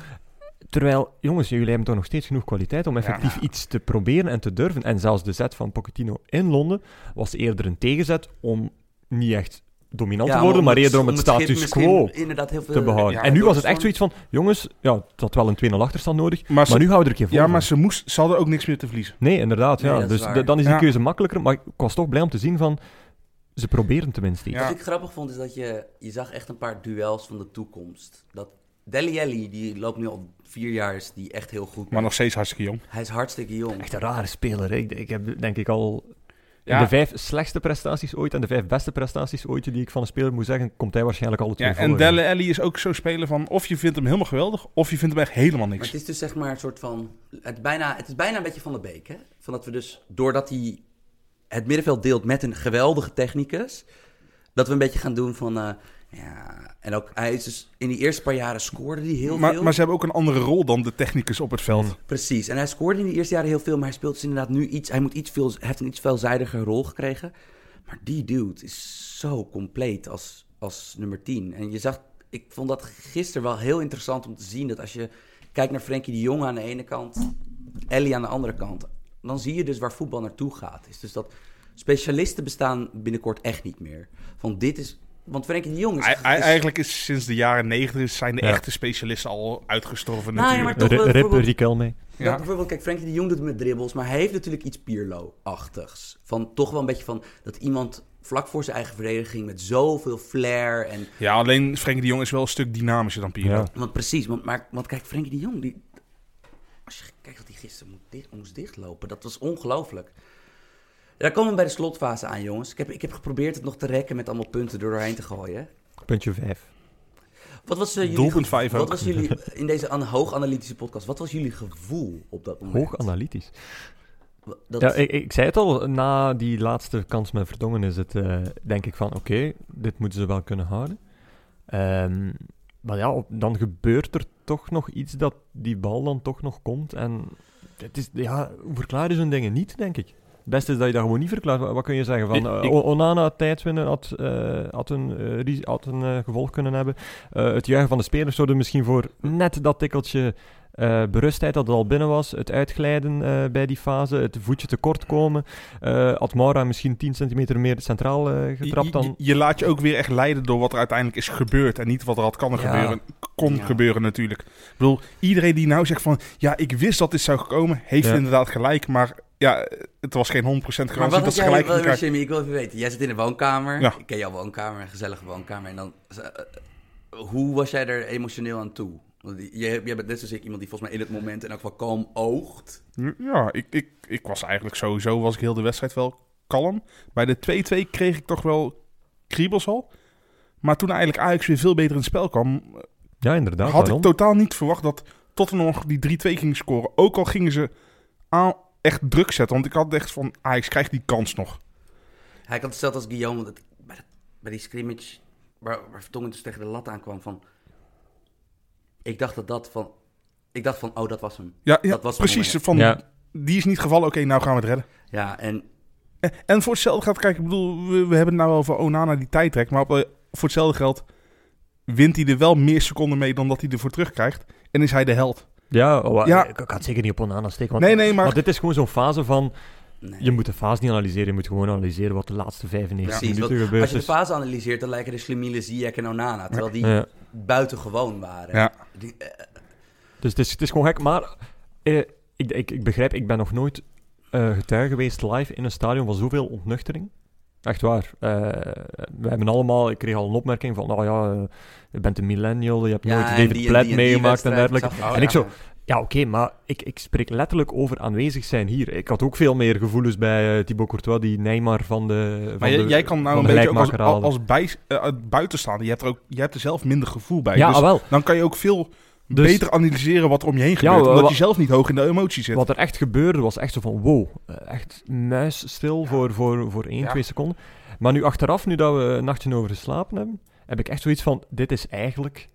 Terwijl, jongens, jullie hebben toch nog steeds genoeg kwaliteit om effectief Ja. iets te proberen en te durven. En zelfs de zet van Pochettino in Londen was eerder een tegenzet om niet echt dominant te worden, maar eerder om het status quo Inderdaad heel veel... te behouden. ja, en nu was het echt zoiets van, jongens, ja, het had wel een 2-0 achterstand nodig, Maar, maar ze, nu houden we er een keer vol ja, maar ze, moest, ze hadden ook niks meer te verliezen. Nee, inderdaad. Ja. dus dan is die Ja. keuze makkelijker. Maar ik was toch blij om te zien van... Ze proberen tenminste iets. Ja. Wat ik grappig vond is dat je, je zag echt een paar duels van de toekomst. Dat Deli Alli, die loopt nu al vier jaar, is die echt heel goed. Maar nog steeds hartstikke jong. Hij is hartstikke jong. Echt een rare speler. hè. Ik, ik heb denk ik al... Ja. De vijf slechtste prestaties ooit en de vijf beste prestaties ooit die ik van een speler moet zeggen, komt hij waarschijnlijk alle twee Ja, voor. en Delle Alli is ook zo'n speler van of je vindt hem helemaal geweldig, of je vindt hem echt helemaal Maar niks. het is dus zeg maar een soort van... Het, bijna, het is bijna een beetje van de beek, hè? Van dat we dus, doordat hij het middenveld deelt met een geweldige technicus... dat we een beetje gaan doen van... eh, Ja, en ook hij is dus in die eerste paar jaren scoorde hij heel Maar, veel. maar ze hebben ook een andere rol dan de technicus op het veld. Precies. En hij scoorde in die eerste jaren heel veel, maar hij speelt dus inderdaad nu iets. Hij moet iets veel, hij heeft een iets veelzijdiger rol gekregen. Maar die dude is zo compleet als, als nummer 10. En je zag, ik vond dat gisteren wel heel interessant om te zien dat als je kijkt naar Frenkie de Jong aan de ene kant, Ellie aan de andere kant, dan zie je dus waar voetbal naartoe gaat. Is dus dat specialisten bestaan binnenkort echt niet meer. Van dit is, want Frenkie de Jong is, is- Eigenlijk is sinds de jaren negentig zijn de Ja. echte specialisten al uitgestorven Nou ja, natuurlijk. maar toch wel Rip bijvoorbeeld- Riquelme. Ja. Bijvoorbeeld, kijk, Frenkie de Jong doet het met dribbles, maar hij heeft natuurlijk iets Pierlo-achtigs. Van toch wel een beetje van dat iemand vlak voor zijn eigen verdediging met zoveel flair en... Ja, alleen Frenkie de Jong is wel een stuk dynamischer dan Pirlo. Ja. Want precies, want, maar, want kijk, Frenkie de Jong, die, als je kijkt wat hij gisteren moet dicht, moest dichtlopen, dat was ongelooflijk. Daar komen we bij de slotfase aan, jongens. Ik heb, ik heb geprobeerd het nog te rekken met allemaal punten er doorheen te gooien. Puntje 5. Wat was, eh, jullie, Doelpunt wat ook. was jullie, in deze an- hoog analytische podcast, wat was jullie gevoel op dat moment? Hoog analytisch. Dat, Ja, ik, ik zei het al, na die laatste kans met Verdongen is het, eh, denk ik van, oké, dit moeten ze wel kunnen houden. Ehm, maar ja, op- dan gebeurt er toch nog iets dat die bal dan toch nog komt. En het is, ja, hoe verklaar je zo'n dingen niet, denk ik. Het beste is dat je dat gewoon niet verklaart. Wat, wat kun je zeggen? Van, Ik- eh, ik- Onana tijd winnen had, eh, had een, eh, had een gevolg kunnen hebben. Eh, het juichen van de spelers zorgde misschien voor net dat tikkeltje eh, berustheid dat het al binnen was. Het uitglijden eh, bij die fase. Het voetje tekort komen. Eh had Maura misschien 10 centimeter meer centraal eh, getrapt Je, dan... je, je laat je ook weer echt leiden door wat er uiteindelijk is gebeurd. En niet wat er had kan Ja. gebeuren. Kon Ja. gebeuren natuurlijk. Ik bedoel, iedereen die nou zegt van... Ja, ik wist dat dit zou komen. Heeft Ja. inderdaad gelijk. Maar ja, het was geen 100% Maar garantie wat dat ze jij, gelijk wat, gingen krijgen. Jimmy, ik wil even weten. Jij zit in de woonkamer. Ja. Ik ken jouw woonkamer, een gezellige woonkamer. En dan, eh, eh, hoe was jij er emotioneel aan toe? Want je, jij bent net zoals ik iemand die volgens mij in het moment in elk geval kalm oogt. Ja, ik, ik, ik was eigenlijk sowieso... Was ik heel de wedstrijd wel kalm. Bij de 2-2 kreeg ik toch wel kriebels al. Maar toen eigenlijk Ajax weer veel beter in het spel kwam... Ja, inderdaad. had ik totaal niet verwacht dat Tottenham nog die 3-2 ging scoren. Ook al gingen ze aan echt druk zetten. Want ik had echt van, Ajax krijgt die kans nog. Hij had hetzelfde als Guillaume, dat, bij, dat- bij die scrimmage waar, waar Vertongen dus tegen de lat aankwam van... Ik dacht dat dat van... Ik dacht van, oh, dat was hem. Ja, ja Dat was precies. moment. Van, Ja. Die is niet gevallen, oké, nou gaan we het redden. Ja, en En, en voor hetzelfde geld, kijk, ik bedoel, we, we hebben het nou over Onana die tijd trekt. Maar op, eh, voor hetzelfde geld wint hij er wel meer seconden mee dan dat hij ervoor terugkrijgt. En is hij de held. Ja, oh, Ja. ik, ik had zeker niet op Onana steken. Want, Nee, nee, maar... dit is gewoon zo'n fase van... nee. Je moet de fase niet analyseren, je moet gewoon analyseren wat de laatste 95 Precies, minuten gebeurd als je de is. fase analyseert, dan lijken de Slimile, Ziyech en Onana. Terwijl die Ja. buitengewoon waren. Ja. Die, eh, Dus het is, het is gewoon gek. Maar eh, ik, ik, ik begrijp, ik ben nog nooit eh, getuige geweest live in een stadion van zoveel ontnuchtering. Echt waar. Eh, we hebben allemaal, ik kreeg al een opmerking van, nou ja, eh, je bent een millennial, je hebt ja, nooit David die- Platt meegemaakt en dergelijke. je. En ik zo, Ja, oké, maar ik, ik spreek letterlijk over aanwezig zijn hier. Ik had ook veel meer gevoelens bij eh, Thibaut Courtois, die Neymar van de van Maar jij, de- jij kan nou een beetje ook als, als bij, buitenstaander. Je hebt, er ook, je hebt er zelf minder gevoel bij. Ja, dus ah, wel. dan kan je ook veel Dus- beter analyseren wat er om je heen gebeurt. omdat wa- je zelf niet hoog in de emotie zit. Wat er echt gebeurde was echt zo van wow, eh, echt muisstil voor, voor, voor 1, Ja. 2 seconden. Maar nu achteraf, nu dat we een nachtje over geslapen hebben, heb ik echt zoiets van, dit is eigenlijk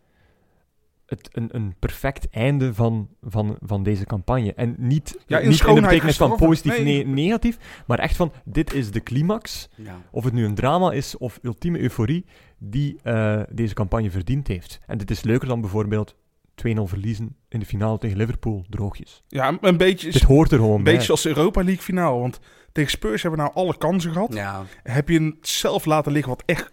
het, een, een perfect einde van, van, van deze campagne. En niet, Ja, in niet in de betekenis van positief, Nee. ne- negatief, maar echt van, dit is de climax, Ja. of het nu een drama is of ultieme euforie, die eh, deze campagne verdiend heeft. En dit is leuker dan bijvoorbeeld 2-0 verliezen in de finale tegen Liverpool, droogjes. Ja, een- beetje, Dit hoort er gewoon een bij. beetje zoals de Europa League finale. Want tegen Spurs hebben we nou alle kansen gehad. ja. Heb je het zelf laten liggen wat echt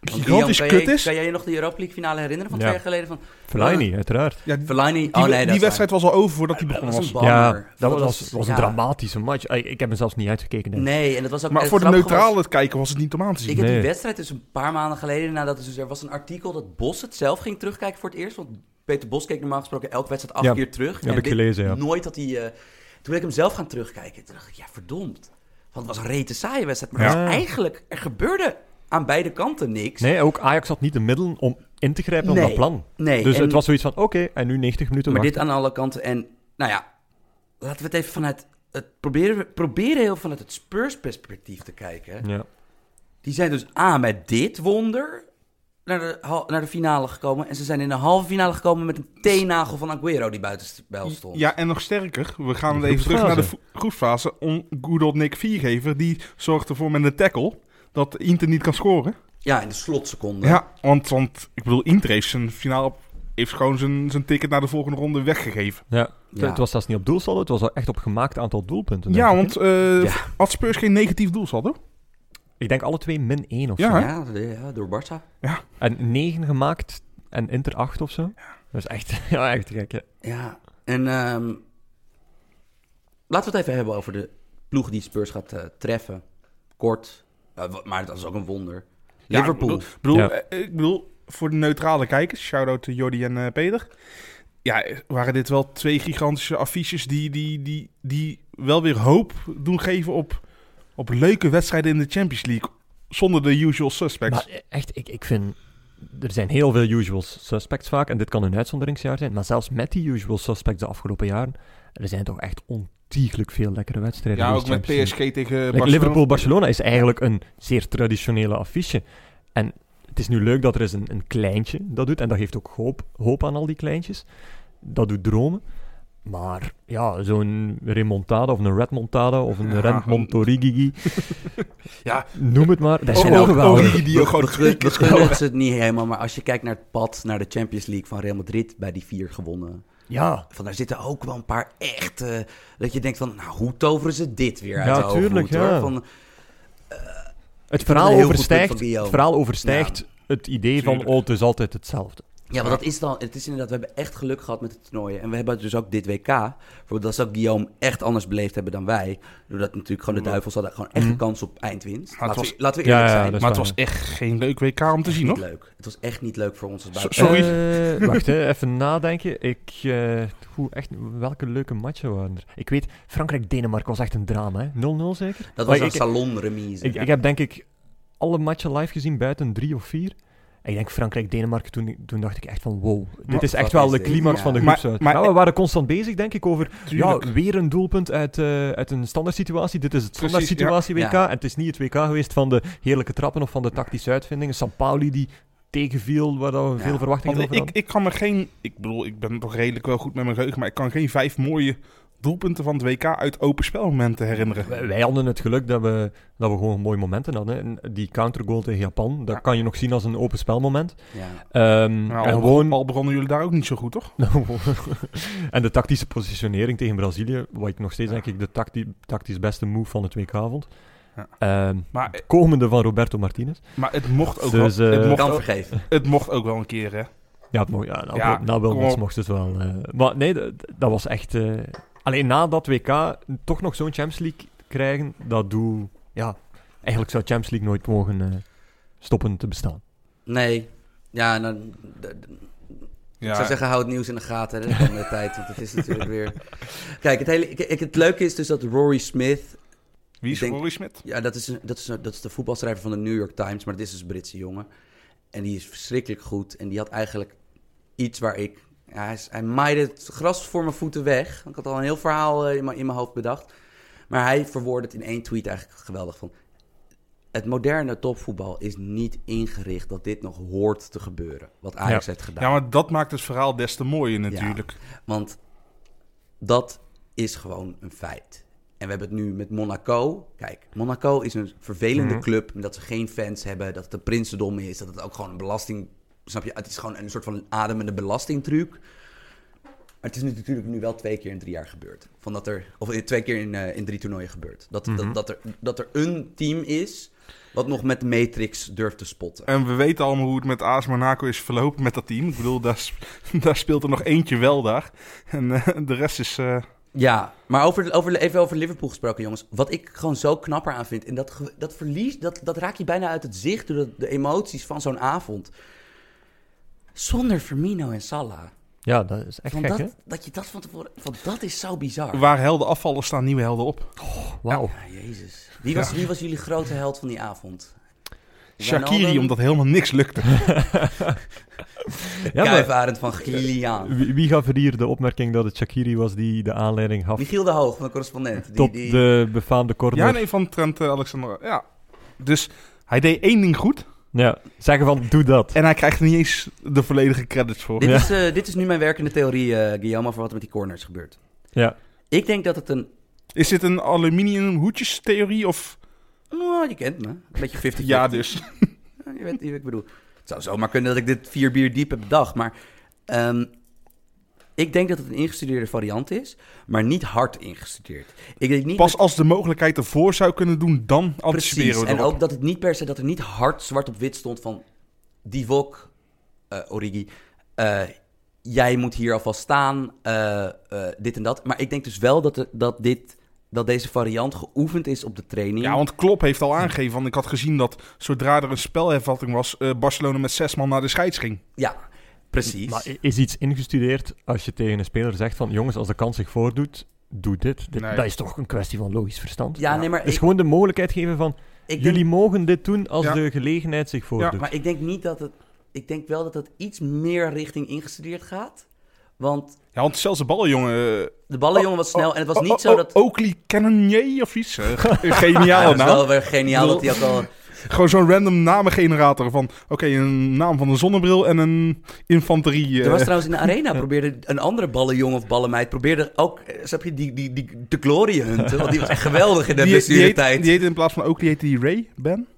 gigantisch Guillaume, kut kan is. Jij, kan jij je nog de Europa League finale herinneren van Ja. twee jaar geleden? Van Fellaini, uiteraard. Ja, die, Fellaini? die, oh nee, die wedstrijd was al over voordat begonnen Dat was. Ja, dat was, was een ja. dramatische match. Ik, ik heb hem zelfs niet uitgekeken. denk. Nee, en dat was ook... Maar voor de grappige was- neutrale kijker was het niet om aan te zien. Ik heb die wedstrijd dus een paar maanden geleden nadat dus er was een artikel dat Bos het zelf ging terugkijken voor het eerst. Want Peter Bos keek normaal gesproken elke wedstrijd acht Ja, keer terug. heb ik gelezen, ja. Nooit dat hij. eh, toen ben ik hem zelf gaan terugkijken. Toen dacht ik, ja verdomd. Want het was een rete saaie wedstrijd. Maar Ja. eigenlijk, er gebeurde aan beide kanten niks. Nee, ook Ajax had niet de middelen om in te grijpen op dat plan. Nee, Dus en- het was zoiets van, oké, en nu 90 minuten Maar wachten. dit aan alle kanten. En nou ja, laten we het even vanuit het proberen, proberen heel vanuit het Spurs perspectief te kijken. Ja. Die zijn dus A met dit wonder naar de, naar de finale gekomen. En ze zijn in de halve finale gekomen met een teennagel van Aguero die buiten het spel stond. Ja, en nog sterker, we gaan even terug naar de groepsfase. On good old Nick Viergever, die zorgt ervoor met een tackle dat Inter niet kan scoren. Ja, in de slotseconde. Ja, want, want ik bedoel, Inter heeft zijn finale heeft gewoon zijn, zijn ticket naar de volgende ronde weggegeven. Ja. Ja. Het was zelfs niet op doelsaldo, het was wel echt op gemaakt aantal doelpunten. Ja, want eh Ja. had Spurs geen negatief doelsaldo? Ik denk alle twee min 1 of Ja, zo. Ja, ja, door Barça. En 9 gemaakt en Inter 8 of zo. Dat is echt, ja, echt gek. hè. Ja, en ehm, laten we het even hebben over de ploeg die Spurs gaat eh, treffen. Kort, maar dat is ook een wonder. Ja, Liverpool. Ik bedoel, Ja. eh, ik bedoel, voor de neutrale kijkers, shout-out to Jordi en eh, Peter. Ja, eh, waren dit wel twee gigantische affiches die, die, die, die wel weer hoop doen geven op, op leuke wedstrijden in de Champions League. Zonder de usual suspects. Maar echt, ik, ik vind... Er zijn heel veel usual suspects vaak, en dit kan een uitzonderingsjaar zijn, maar zelfs met die usual suspects de afgelopen jaren, er zijn toch echt ontiegelijk veel lekkere wedstrijden. ja, ook met. PSG tegen Like, Barcelona. Liverpool-Barcelona is eigenlijk een zeer traditionele affiche. En het is nu leuk dat er eens een, een kleintje dat doet. En dat geeft ook hoop, hoop aan al die kleintjes. Dat doet dromen. Maar ja, zo'n remontada of een redmontada of een Ja. rentmontorigigi, Ja, noem het maar. Dat zijn oh, ook geweldig. Origi die ook gewoon we, twee gun- we keer gunnen scoren. het niet helemaal, maar als je kijkt naar het pad naar de Champions League van Real Madrid bij die vier gewonnen. Ja, Van daar zitten ook wel een paar echte. Dat je denkt van, nou, hoe toveren ze dit weer uit Ja, de hoogte, tuurlijk, hoor? ja. Van, het het verhaal overstijgt, het verhaal overstijgt het idee van, oh, het is altijd hetzelfde. Ja, maar dat is dan. Het is inderdaad, we hebben echt geluk gehad met het toernooi. En we hebben dus ook dit WK. Bijvoorbeeld, dat zou Guillaume echt anders beleefd hebben dan wij. Doordat natuurlijk gewoon de Duivels hadden gewoon echt een kans op eindwinst. Maar Laten, was- we, laten we eerlijk ja, zijn. Maar het was echt geen leuk WK om te zien, niet hoor. leuk. Het was echt niet leuk voor ons als buiten. Sorry. Eh, wacht, hè, even nadenken. Ik, eh, hoe, echt, welke leuke matchen waren er? Ik weet, Frankrijk-Denemarken was echt een drama, hè? 0-0 zeker? dat Maar was een ik, salonremise. ik, ik heb denk ik alle matchen live gezien buiten drie of vier. Ik denk Frankrijk-Denemarken, toen, toen dacht ik echt van wow, dit Maar is echt wel is de climax Ja. van de groepsuit. maar- we waren constant bezig, denk ik, over Tuurlijk. ja, weer een doelpunt uit, eh, uit een standaard situatie. Dit is het standaard Precies, situatie WK. Ja. En het is niet het WK geweest van de heerlijke trappen of van de tactische uitvindingen. San Pauli die tegenviel, waar dat we Ja. veel verwachtingen Want over ik, hadden. ik kan me geen... Ik bedoel, ik ben toch redelijk wel goed met mijn geheugen... maar ik kan geen vijf mooie doelpunten van het WK uit open spelmomenten herinneren. Wij, hadden het geluk dat we, dat we gewoon mooie momenten hadden. En die countergoal tegen Japan, dat Ja. kan je nog zien als een open spelmoment. Ja. Ehm, Nou, en al, gewoon... al begonnen jullie daar ook niet zo goed, toch? en de tactische positionering tegen Brazilië, wat ik nog steeds denk ik de tacti tactisch beste move van het WK vond. Ja. Ehm, Maar, komende van Roberto Martinez. maar het, mocht ook Dus, wel, eh, het, mocht Kan ook, vergeven. het mocht ook wel een keer, hè? Ja, het mo- ja, nou, Ja, nou mocht, het wel. eh. maar nee, dat, dat was echt... eh, alleen na dat WK toch nog zo'n Champions League krijgen, dat doe... Ja, eigenlijk zou Champions League nooit mogen eh, stoppen te bestaan. Nee. Ja, d- Ja, ik zou zeggen, hou het nieuws in de gaten hè, de komende tijd. Want het is natuurlijk weer... Kijk, het, hele, ik- het leuke is dus dat Rory Smith... wie is denk- Rory Smit? Ja, dat is, een, dat, is een- dat is de voetbalschrijver van de New York Times. Maar dat is dus een Britse jongen. En die is verschrikkelijk goed. En die had eigenlijk iets waar ik... Ja, hij, hij maaide het gras voor mijn voeten weg. Ik had al een heel verhaal eh, in mijn, in mijn hoofd bedacht. Maar hij verwoordde het in één tweet eigenlijk geweldig van... Het moderne topvoetbal is niet ingericht dat dit nog hoort te gebeuren. Wat Ajax heeft gedaan. Ja, maar dat maakt het verhaal des te mooier natuurlijk. Want dat is gewoon een feit. En we hebben het nu met Monaco. Kijk, Monaco is een vervelende Mhm. club. Dat ze geen fans hebben. Dat het een prinsendom is. Dat het ook gewoon een belasting... Snap je? Het is gewoon een soort van ademende belastingtruc. Maar het is nu natuurlijk nu wel twee keer in drie jaar gebeurd. Van dat er, of eh, twee keer in, eh, in drie toernooien gebeurd. Dat, Mhm. dat, dat, er, dat er een team is wat nog met de Matrix durft te spotten. En we weten allemaal hoe het met AS Monaco is verlopen met dat team. Ik bedoel, daar, daar speelt er nog eentje wel daar. En eh, de rest is... eh, Ja, maar over, over, even over Liverpool gesproken, jongens. Wat ik gewoon zo knapper aan vind. En dat, dat verlies, dat, dat raak je bijna uit het zicht door de, de emoties van zo'n avond. Zonder Firmino en Salah. Ja, dat is echt Van gek, hè? dat, dat je dat van tevoren. Van dat is zo bizar. waar helden afvallen, staan nieuwe helden op. Wauw. Ja, jezus. Wie was, Ja. wie was jullie grote held van die avond? Shakiri, Wijnaldum? omdat helemaal niks lukte. Ja, van Gillian. Wie, wie gaf er hier de opmerking dat het Shakiri was die de aanleiding gaf Michiel de Hoog van de correspondent. Die, tot die, de befaamde corner? Ja, nee, van Trent eh, Alexander. Ja. Dus hij deed één ding goed. Ja, zeggen van, doe dat. En hij krijgt er niet eens de volledige credits voor. Dit, Ja. is, eh, dit is nu mijn werkende theorie, eh Guillaume, over wat er met die corners gebeurt. Ja. Ik denk dat het een... Is dit een aluminium hoedjes theorie of... Oh, je kent me. Een beetje 50 Ja, dus. Je weet wat ik bedoel. Het zou zomaar kunnen dat ik dit vier bier diep heb bedacht. Maar ehm, ik denk dat het een ingestudeerde variant is, maar niet hard ingestudeerd. Ik denk niet Pas als de mogelijkheid ervoor zou kunnen doen, dan anticiperen precies. we En erop. ook dat het niet per se dat er niet hard zwart op wit stond van Divok, eh Origi, eh, jij moet hier alvast staan, eh, dit en dat. Maar ik denk dus wel dat, er- dat dit dat deze variant geoefend is op de training. Ja, want Klopp heeft al aangegeven, want ik had gezien dat zodra er een spelhervatting was, Barcelona met zes man naar de scheids ging. Ja, precies. Maar is iets ingestudeerd als je tegen een speler zegt van... Jongens, als de kans zich voordoet, doe dit. Dit- Nee. Dat is toch een kwestie van logisch verstand? ja, nee, maar Het is ik, gewoon de mogelijkheid geven van... ik denk- Jullie mogen dit doen als Ja. de gelegenheid zich voordoet. Maar ik denk niet dat het. Ik denk wel dat het iets meer richting ingestudeerd gaat. Want Ja, want zelfs de ballenjongen... de ballenjongen was snel. En het was oh, niet oh, zo oh, dat. Oakley Cannonier of iets. Eh, ge- Ja, Geniaal het is wel weer geniaal dat hij ook al. Gewoon zo'n random namengenerator van... Oké, een naam van een zonnebril en een infanterie. eh, Er was trouwens in de arena, probeerde een andere ballenjongen of ballenmeid, probeerde ook, eh, snap je, die, die, die de glory hunten. Want die was echt geweldig in de die, die, blessuretijd. die heette in plaats van Oakley heette die Ray, Ben.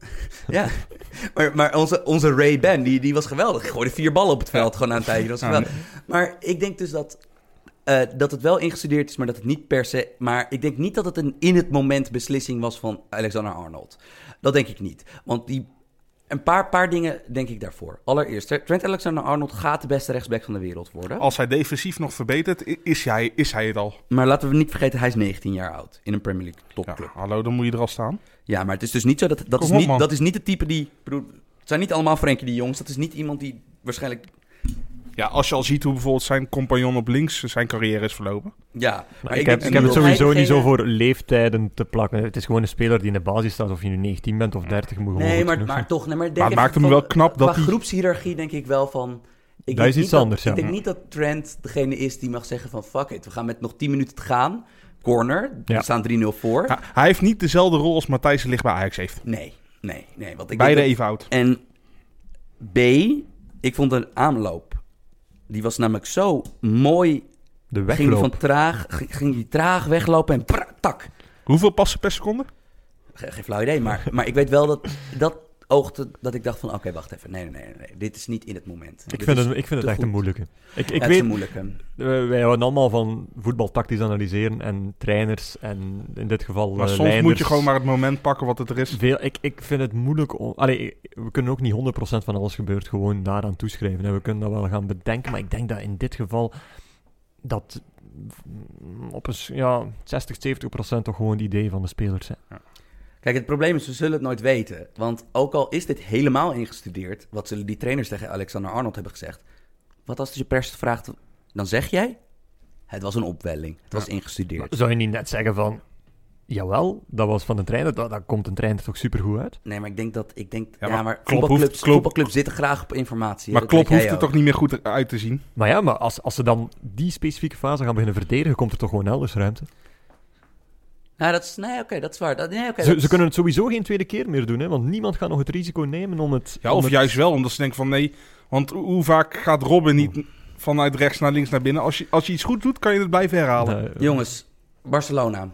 Ja, maar, maar onze, onze Ray Ben, die, die was geweldig. Die gooide vier ballen op het veld gewoon aan een tijdje. Dat was geweldig. Maar ik denk dus dat, eh, dat het wel ingestudeerd is, maar dat het niet per se... Maar ik denk niet dat het een in het moment beslissing was van Alexander Arnold. Dat denk ik niet. Want die, een paar, paar dingen denk ik daarvoor. Allereerst, Trent Alexander-Arnold gaat de beste rechtsback van de wereld worden. Als hij defensief nog verbetert, is hij, is hij het al. Maar laten we niet vergeten, hij is 19 jaar oud in een Premier League Ja, topclub. hallo, dan moet je er al staan. Ja, maar het is dus niet zo dat... Dat, is op, niet, man. dat is niet het type die... bedoel, het zijn niet allemaal Frenkie de Jongs. Dat is niet iemand die waarschijnlijk... Ja, als je al ziet hoe bijvoorbeeld zijn compagnon op links zijn carrière is verlopen. Ja, Maar ik, heb, ik heb het sowieso niet zo voor leeftijden te plakken. Het is gewoon een speler die in de basis staat. Of je nu 19 bent of 30, moet gewoon Nee, maar, genoeg maar zijn. toch... Nee, maar denk Maar het maakt hem wel knap dat Qua hij- groepshierarchie denk ik wel van... Ik Dat is niet iets anders, ja. Ik denk niet dat Trent degene is die mag zeggen van... Fuck it, we gaan met nog 10 minuten te gaan. Corner, Ja. we staan 3-0 voor. Hij, hij heeft niet dezelfde rol als Matthijs de Ligt bij Ajax heeft. Nee, nee, nee. Want ik Beide denk dat- even oud. En B, ik vond de aanloop... Die was namelijk zo mooi De Ging die wegloop. van traag, ging, ging die traag weglopen en pra, tak. Hoeveel passen per seconde? Ge- geen flauw idee, maar, maar ik weet wel dat dat oogte dat ik dacht van oké, wacht even. Nee, nee, nee, nee, dit is niet in het moment. Ik Dit vind, het, ik vind het echt een moeilijke. Ik, Ja, ik het is weet, een moeilijke. eh, wij houden allemaal van voetbal tactisch analyseren en trainers en in dit geval Maar eh, soms moet je gewoon maar het moment pakken wat het er is. Veel, ik, ik vind het moeilijk om... Allee, we kunnen ook niet 100% van alles gebeurt gewoon daaraan toeschrijven. En we kunnen dat wel gaan bedenken, maar ik denk dat in dit geval dat mm, op een ja, 60, 70% toch gewoon het idee van de spelers zijn. Kijk, het probleem is, we zullen het nooit weten. Want ook al is dit helemaal ingestudeerd, wat zullen die trainers tegen Alexander Arnold hebben gezegd? Wat als je pers vraagt, dan zeg jij, het was een opwelling. Het was ingestudeerd. Zou je niet net zeggen van... Jawel, dat was van de trainer. Dat, dat komt een trainer toch supergoed uit? Nee, maar ik denk dat, ik denk, Ja, ja, maar voetbalclubs, hoeft- voetbalclubs zitten graag op informatie. Maar weet hoeft er ook. toch niet meer goed uit te zien. Maar ja, maar als, als ze dan die specifieke fase gaan beginnen verdedigen, komt er toch gewoon elders ruimte. Nou, dat is, nee, oké, dat is waar. Dat, nee, oké, ze, dat ze kunnen het sowieso geen tweede keer meer doen, hè, want niemand gaat nog het risico nemen om het... Ja, om of het- juist wel, omdat ze denken van nee. Want hoe vaak gaat Robin niet vanuit rechts naar links naar binnen? Als je, als je iets goed doet, kan je het blijven herhalen. Nee, Jongens, Barcelona.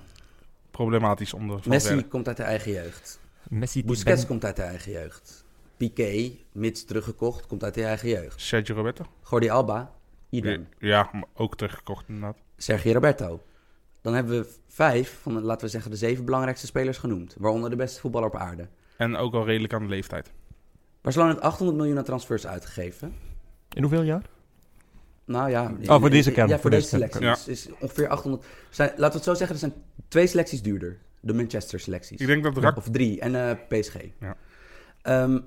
Problematisch onder Van Messi Verre. komt uit de eigen jeugd. Messi Busquets ben- komt uit de eigen jeugd. Piqué, mits teruggekocht, komt uit de eigen jeugd. Sergio Roberto. Jordi Alba, idem. Ja, maar ook teruggekocht inderdaad. Sergio Roberto. Dan hebben we vijf van, de, laten we zeggen, de zeven belangrijkste spelers genoemd. Waaronder de beste voetballer op aarde. En ook al redelijk aan de leeftijd. Barcelona heeft 800 miljoen aan transfers uitgegeven. In hoeveel jaar? Nou ja. Oh, voor deze kern, Ja, voor voor deze deze selectie. Is, is ongeveer 800. Zijn, laten we het zo zeggen, er zijn twee selecties duurder. De Manchester selecties. Ik denk dat Rak... Of drie. En eh, PSG. Ja. Ehm,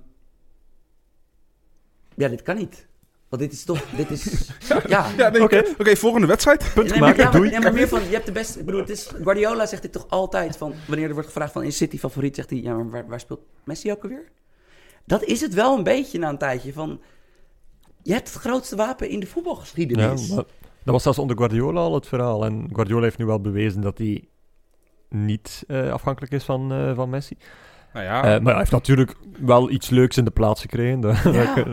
ja, dit kan niet. Want dit is toch... Dit is... ja. Ja, nee, Oké. Oké, volgende wedstrijd. Punt Nee, maar, maken, ja, maar, ja, maar meer van, je hebt de beste... Ik bedoel, het is, Guardiola zegt dit toch altijd van... Wanneer er wordt gevraagd van, is City favoriet? Zegt hij, ja, maar waar, waar speelt Messi ook alweer? Dat is het wel een beetje na een tijdje van... Je hebt het grootste wapen in de Ja, voetbalgeschiedenis. maar dat was zelfs onder Guardiola al het verhaal. En Guardiola heeft nu wel bewezen dat hij niet eh, afhankelijk is van, eh, van Messi. Nou ja, Eh, maar hij heeft natuurlijk wel iets leuks in de plaats gekregen. Dat- Ja.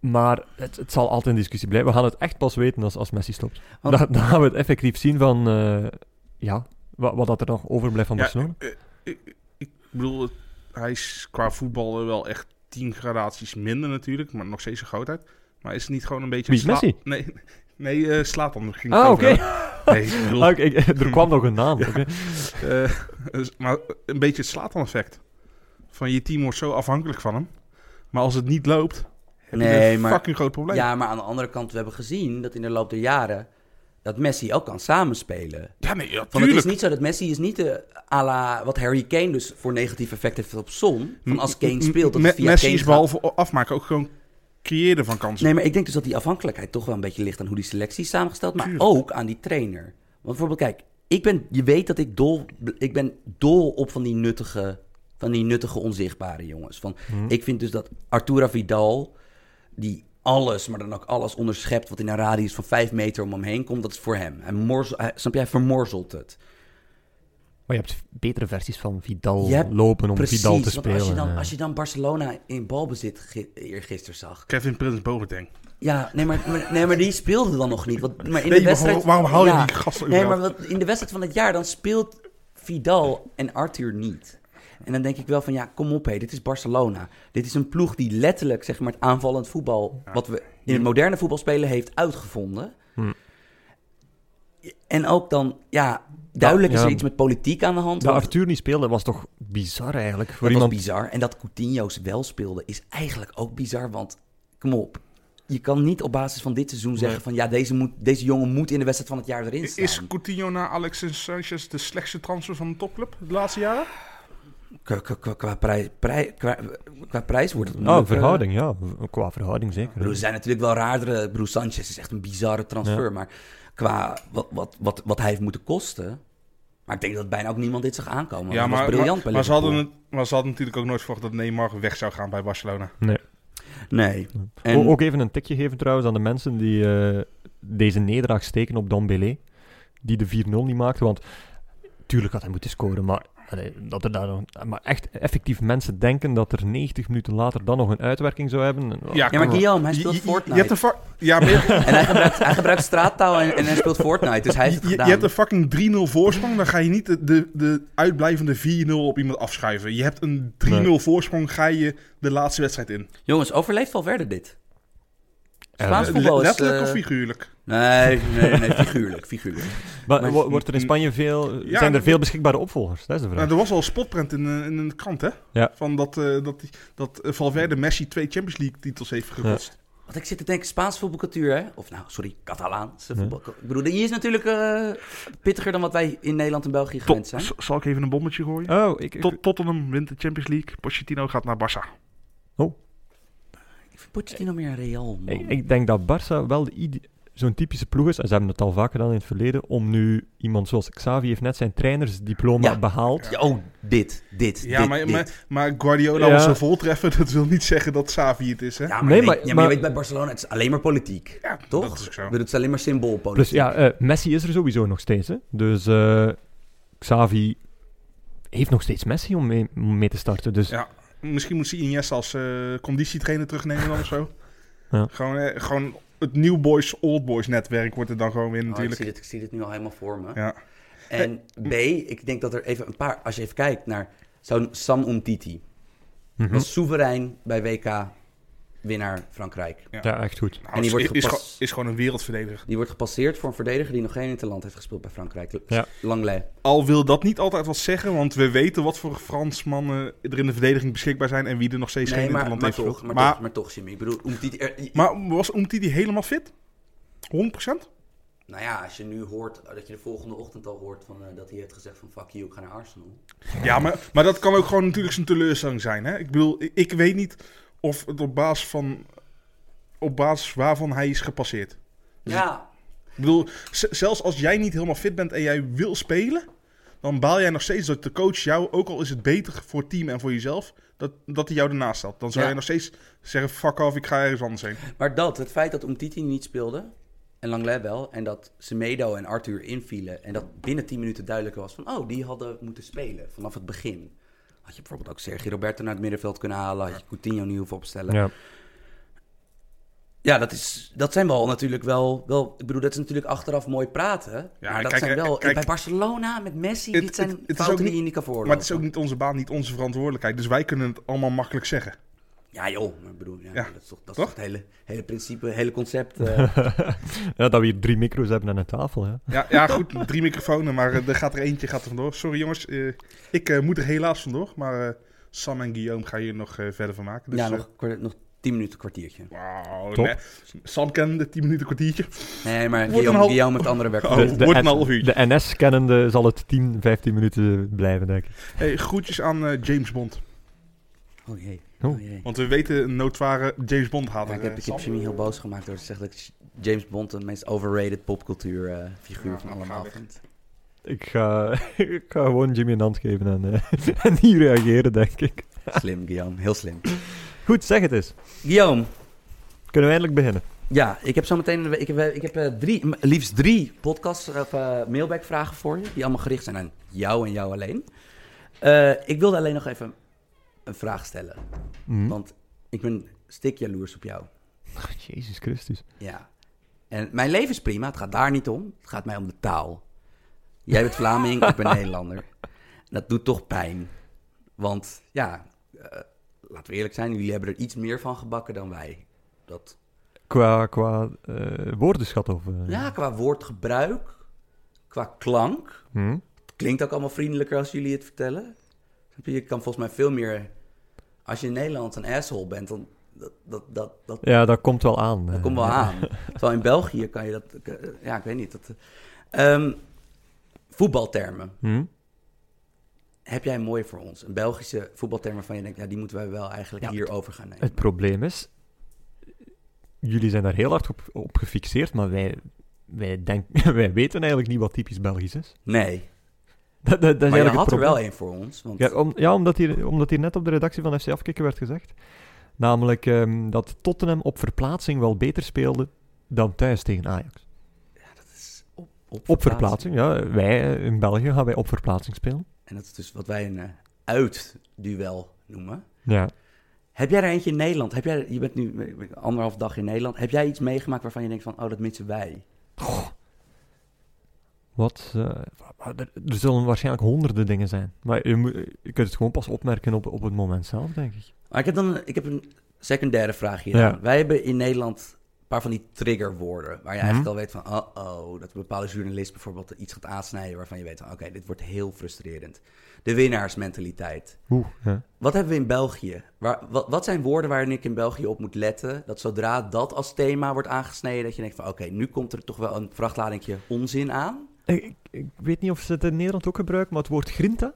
Maar het, het zal altijd een discussie blijven. We gaan het echt pas weten als, als Messi stopt. Want- Dan, dan gaan we het effectief zien van... eh, ja, wat, wat dat er nog overblijft van ja, Barcelona. eh, ik, ik bedoel, hij is qua voetbal wel echt tien gradaties minder natuurlijk, maar nog steeds een grootheid. Maar is het niet gewoon een beetje... Wie, Messi? Nee, nee eh Slatan ging Ah, het oké. Nee, bedoel, Ah, er kwam nog een naam. oké. eh, dus- maar een beetje het Slatan-effect. Van je team wordt zo afhankelijk van hem. Maar als het niet loopt, heb Nee, een maar- fucking groot probleem. Ja, maar aan de andere kant, we hebben gezien dat in de loop der jaren dat Messi ook kan samenspelen. Ja, nee, ja, Want het is niet zo dat Messi is niet de à la wat Harry Kane dus voor negatief effect heeft op Son. Van als Kane speelt, dat het via Messi Kane is gaat. behalve afmaken ook gewoon creëren van kansen. Nee, maar ik denk dus dat die afhankelijkheid toch wel een beetje ligt aan hoe die selectie is samengesteld, maar Tuurlijk. ook aan die trainer. Want bijvoorbeeld, kijk, ik ben, je weet dat ik dol, ik ben dol op van die nuttige, van die nuttige onzichtbare jongens. Van, Ik vind dus dat Arturo Vidal, die alles, maar dan ook alles onderschept wat in een radius van vijf meter om hem heen komt, dat is voor hem. Hij, morzel, hij, snap jij, hij vermorzelt het. Maar je hebt betere versies van Vidal hebt- lopen om Precies, Vidal te spelen. als je, dan, als je dan Barcelona in balbezit gi- eergisteren zag. Kevin Prins Boateng. Ja, nee maar, maar- nee, maar die speelde dan nog niet. Want, maar in Nee, de wedstrijd, waarom- waarom hou je ja. die gasten Nee, maar wat, in de wedstrijd van het jaar, dan speelt Vidal en Arthur niet. En dan denk ik wel van, ja, kom op hé, dit is Barcelona. Dit is een ploeg die letterlijk, zeg maar, het aanvallend voetbal... wat we in het moderne voetbal spelen, heeft uitgevonden. Hm. En ook dan, ja, duidelijk is ja. er iets met politiek aan de hand. Dat want- Arthur niet speelde was toch bizar eigenlijk. Voor dat iemand... was bizar. En dat Coutinho's wel speelde is eigenlijk ook bizar. Want, kom op. Je kan niet op basis van dit seizoen zeggen van... ja, deze, moet, deze jongen moet in de wedstrijd van het jaar erin staan. Is Coutinho na Alexis Sanchez de slechtste transfer van de topclub de laatste jaren? Qua, qua, qua, qua prij- prij- qua, qua prijs wordt het Oh, moeilijk, eh. verhouding, ja. Qua verhouding zeker. er zijn natuurlijk wel raardere... Broer Sanchez is echt een bizarre transfer. Ja. Maar qua wat, wat, wat, wat hij heeft moeten kosten... Maar ik denk dat bijna ook niemand dit zag aankomen. ja, maar, briljant maar, maar ze hadden het, maar ze hadden natuurlijk ook nooit verwacht dat Neymar weg zou gaan bij Barcelona. Nee. Nee. O- En, Ook even een tikje geven trouwens aan de mensen die eh, deze nederlaag steken op Dembélé. Die de 4-0 niet maakte. Want tuurlijk had hij moeten scoren, maar, allee, dat er daar nog, maar echt effectief mensen denken dat er 90 minuten later dan nog een uitwerking zou hebben. Ja, ja, maar. Guillaume, hij speelt je- je, Fortnite. Je hebt een ja, maar je, En hij gebruikt, hij gebruikt straattaal en, en hij speelt Fortnite. Dus hij heeft het je- hebt een fucking 3-0 voorsprong. Dan ga je niet de, de, de uitblijvende 4-0 op iemand afschuiven. Je hebt een 3-0 Nee. voorsprong, ga je de laatste wedstrijd in. Jongens, overleeft Valverde dit? Spaans voetbal is... letterlijk eh, of figuurlijk? Nee, nee, nee, figuurlijk, figuurlijk. Maar, Maar- wo- wordt er in Spanje veel, Ja, zijn er veel beschikbare opvolgers? Dat is de vraag. Nou, er was al een spotprint in, eh, in een krant, hè? Ja. Van dat, eh, dat, die- dat Valverde Messi twee Champions League titels heeft gekotst. Want ik zit te denken, Spaans voetbalcultuur, hè? Of nou, sorry, Catalaanse Ja. voetbal. Ik bedoel, die is natuurlijk eh, pittiger dan wat wij in Nederland en België gewend Tot, zijn. zal ik even een bommetje gooien? Oh, ik, ik- Tot, Tottenham wint de Champions League. Pochettino gaat naar Barça. Vind Pochettino meer Real, man. ik, ik denk dat Barça wel de ide- zo'n typische ploeg is, en ze hebben het al vaak gedaan in het verleden, om nu iemand zoals Xavi heeft net zijn trainersdiploma Ja. behaald. Ja, oh, dit, dit, Ja, dit, maar, dit. maar, maar Guardiola Ja. was een voltreffer. Dat wil niet zeggen dat Xavi het is, hè? Ja, maar, Nee, je maar- weet, ja, maar, maar- je weet bij Barcelona, het is alleen maar politiek. Ja, Toch? Dat is ook zo. Het is alleen maar symboolpolitiek. Plus ja, eh, Messi is er sowieso nog steeds. Hè? Dus eh, Xavi heeft nog steeds Messi om mee, om mee te starten. Dus Ja. Misschien moet ze Iniesta als eh, conditietrainer terugnemen dan of zo. Ja. Gewoon, eh, gewoon het New Boys, Old Boys netwerk wordt er dan gewoon weer Oh, ik, natuurlijk. zie dit, ik zie dit nu al helemaal voor me. Ja. En B, ik denk dat er even een paar... Als je even kijkt naar zo'n Sam Umtiti. mhm. Was soeverein bij WK winnaar Frankrijk. ja, echt goed. Nou, En die is, wordt is, is gewoon een wereldverdediger. Die wordt gepasseerd voor een verdediger die nog geen interland heeft gespeeld bij Frankrijk. Ja. Langley. Al wil dat niet altijd wat zeggen, want we weten wat voor Fransmannen er in de verdediging beschikbaar zijn en wie er nog steeds Nee, geen maar, interland maar, heeft gespeeld. maar, Maar, toch, maar toch, Jimmy. Ik bedoel, Umtiti... er- maar was Umtiti helemaal fit? 100%? nou ja, als je nu hoort, dat je de volgende ochtend al hoort van, eh, dat hij heeft gezegd van fuck you, ik ga naar Arsenal. Ja, maar, maar dat kan ook gewoon natuurlijk zijn teleurstelling zijn. Hè? Ik bedoel, ik, ik weet niet of het op basis van... Op basis waarvan hij is gepasseerd. Ja, Ik bedoel, zelfs als jij niet helemaal fit bent en jij wil spelen... dan baal jij nog steeds dat de coach jou, ook al is het beter voor het team en voor jezelf... dat, dat hij jou ernaast stelt. Dan zou Ja. je nog steeds zeggen, fuck off, ik ga ergens anders heen. maar dat, het feit dat Umtiti niet speelde, en Langley wel, en dat Semedo en Arthur invielen, en dat binnen 10 minuten duidelijk was van, oh, die hadden moeten spelen vanaf het begin. Had je bijvoorbeeld ook Sergio Roberto naar het middenveld kunnen halen. Had je Coutinho niet hoeven opstellen. Ja. Ja, dat, is, dat zijn wel natuurlijk wel, wel... Ik bedoel, dat is natuurlijk achteraf mooi praten. Ja, maar dat kijk, zijn wel... kijk- bij Barcelona met Messi, Het- dit zijn het- het is fouten niet- die je niet kan veroorloven. Maar het is ook niet onze baan, niet onze verantwoordelijkheid. Dus wij kunnen het allemaal makkelijk zeggen. Ja joh, maar ik bedoel, ja, Ja, dat is toch, dat is toch? toch het hele, hele principe, hele concept. eh. ja, dat we hier drie micro's hebben aan een tafel. Ja. Ja, ja goed, drie microfoons, maar eh, er gaat er eentje gaat er vandoor. Sorry jongens, eh, ik eh, moet er helaas vandoor. Maar eh, Sam en Guillaume gaan hier nog eh, verder van maken. Dus, ja, nog, kwart- nog tien minuten, kwartiertje. Wauw, Top. nee. Sam kende 10 minuten kwartiertje. Nee, maar Guillaume, een half- Guillaume heeft andere werk. Oh, De, de, wordt een N- half uurtje. de NS-kennende zal het 10, 15 minuten blijven, denk ik. Hey, groetjes aan eh, James Bond. Oh jee, Oh. oh. Want we weten een noodware James Bond Ja, hater. ik heb, eh, ik heb. Jimmy heel boos gemaakt door te zeggen dat James Bond de meest overrated popcultuur eh, figuur Ja, van allemaal ga weg. vind. Ik ga, ik ga gewoon Jimmy een hand geven en, eh, en niet reageren, denk ik. Slim, Guillaume, heel slim. Goed, zeg het eens. Guillaume, Kunnen we eindelijk beginnen? ja, ik heb zo meteen ik heb, ik heb eh, drie, liefst drie podcast of eh, mailback vragen voor je, die allemaal gericht zijn aan jou en jou alleen. Eh, ik wilde alleen nog even een vraag stellen, Hm? want ik ben stik jaloers op jou. Jezus Christus. Ja. En mijn leven is prima, het gaat daar niet om. Het gaat mij om de taal. Jij bent Vlaming, ik ben Nederlander. Dat doet toch pijn. Want ja, eh, laten we eerlijk zijn, jullie hebben er iets meer van gebakken dan wij. Dat, Qua, qua eh, woordenschat of... eh, ja, qua woordgebruik, qua klank. hm? Het klinkt ook allemaal vriendelijker als jullie het vertellen. Je kan volgens mij veel meer... Als je in Nederland een asshole bent, dan... Dat, dat, dat, dat, Ja, dat komt wel aan. Dat eh. komt wel aan. Terwijl in België kan je dat... Ja, ik weet niet. Dat, Ehm, voetbaltermen. Hm? Heb jij mooi voor ons? Een Belgische voetbalterm waarvan je denkt... Ja, die moeten wij wel eigenlijk Ja, hierover gaan nemen. Het probleem is, jullie zijn daar heel hard op, op gefixeerd, maar wij, wij, denk, wij weten eigenlijk niet wat typisch Belgisch is. Nee. Dat, dat, dat is maar je had het er wel één voor ons. Want Ja, om, ja omdat, hier, omdat hier net op de redactie van FC Afkikken werd gezegd. Namelijk ehm, dat Tottenham op verplaatsing wel beter speelde dan thuis tegen Ajax. dat is op, op, Op verplaatsing, ja. Wij eh, in België gaan wij op verplaatsing spelen. En dat is dus wat wij een eh, uitduel noemen. Ja. Heb jij er eentje in Nederland? Heb jij, je bent nu eh, anderhalf dag in Nederland. Heb jij iets meegemaakt waarvan je denkt van... Oh, dat missen wij. Wat? eh, er, zullen waarschijnlijk honderden dingen zijn. Maar je, moet, je kunt het gewoon pas opmerken op, op het moment zelf, denk ik. Maar ik heb dan ik heb een secundaire vraag hier. Ja. Wij hebben in Nederland een paar van die triggerwoorden. Waar je Mhm. eigenlijk al weet van, oh, oh, dat een bepaalde journalist bijvoorbeeld iets gaat aansnijden waarvan je weet van, oké, dit wordt heel frustrerend. De winnaarsmentaliteit. Oeh, ja. Wat hebben we in België? Waar, wat, wat zijn woorden waarin ik in België op moet letten? Dat zodra dat als thema wordt aangesneden, dat je denkt van, oké, nu komt er toch wel een vrachtladingje onzin aan. Ik, ik, ik weet niet of ze het in Nederland ook gebruiken, maar het woord grinta.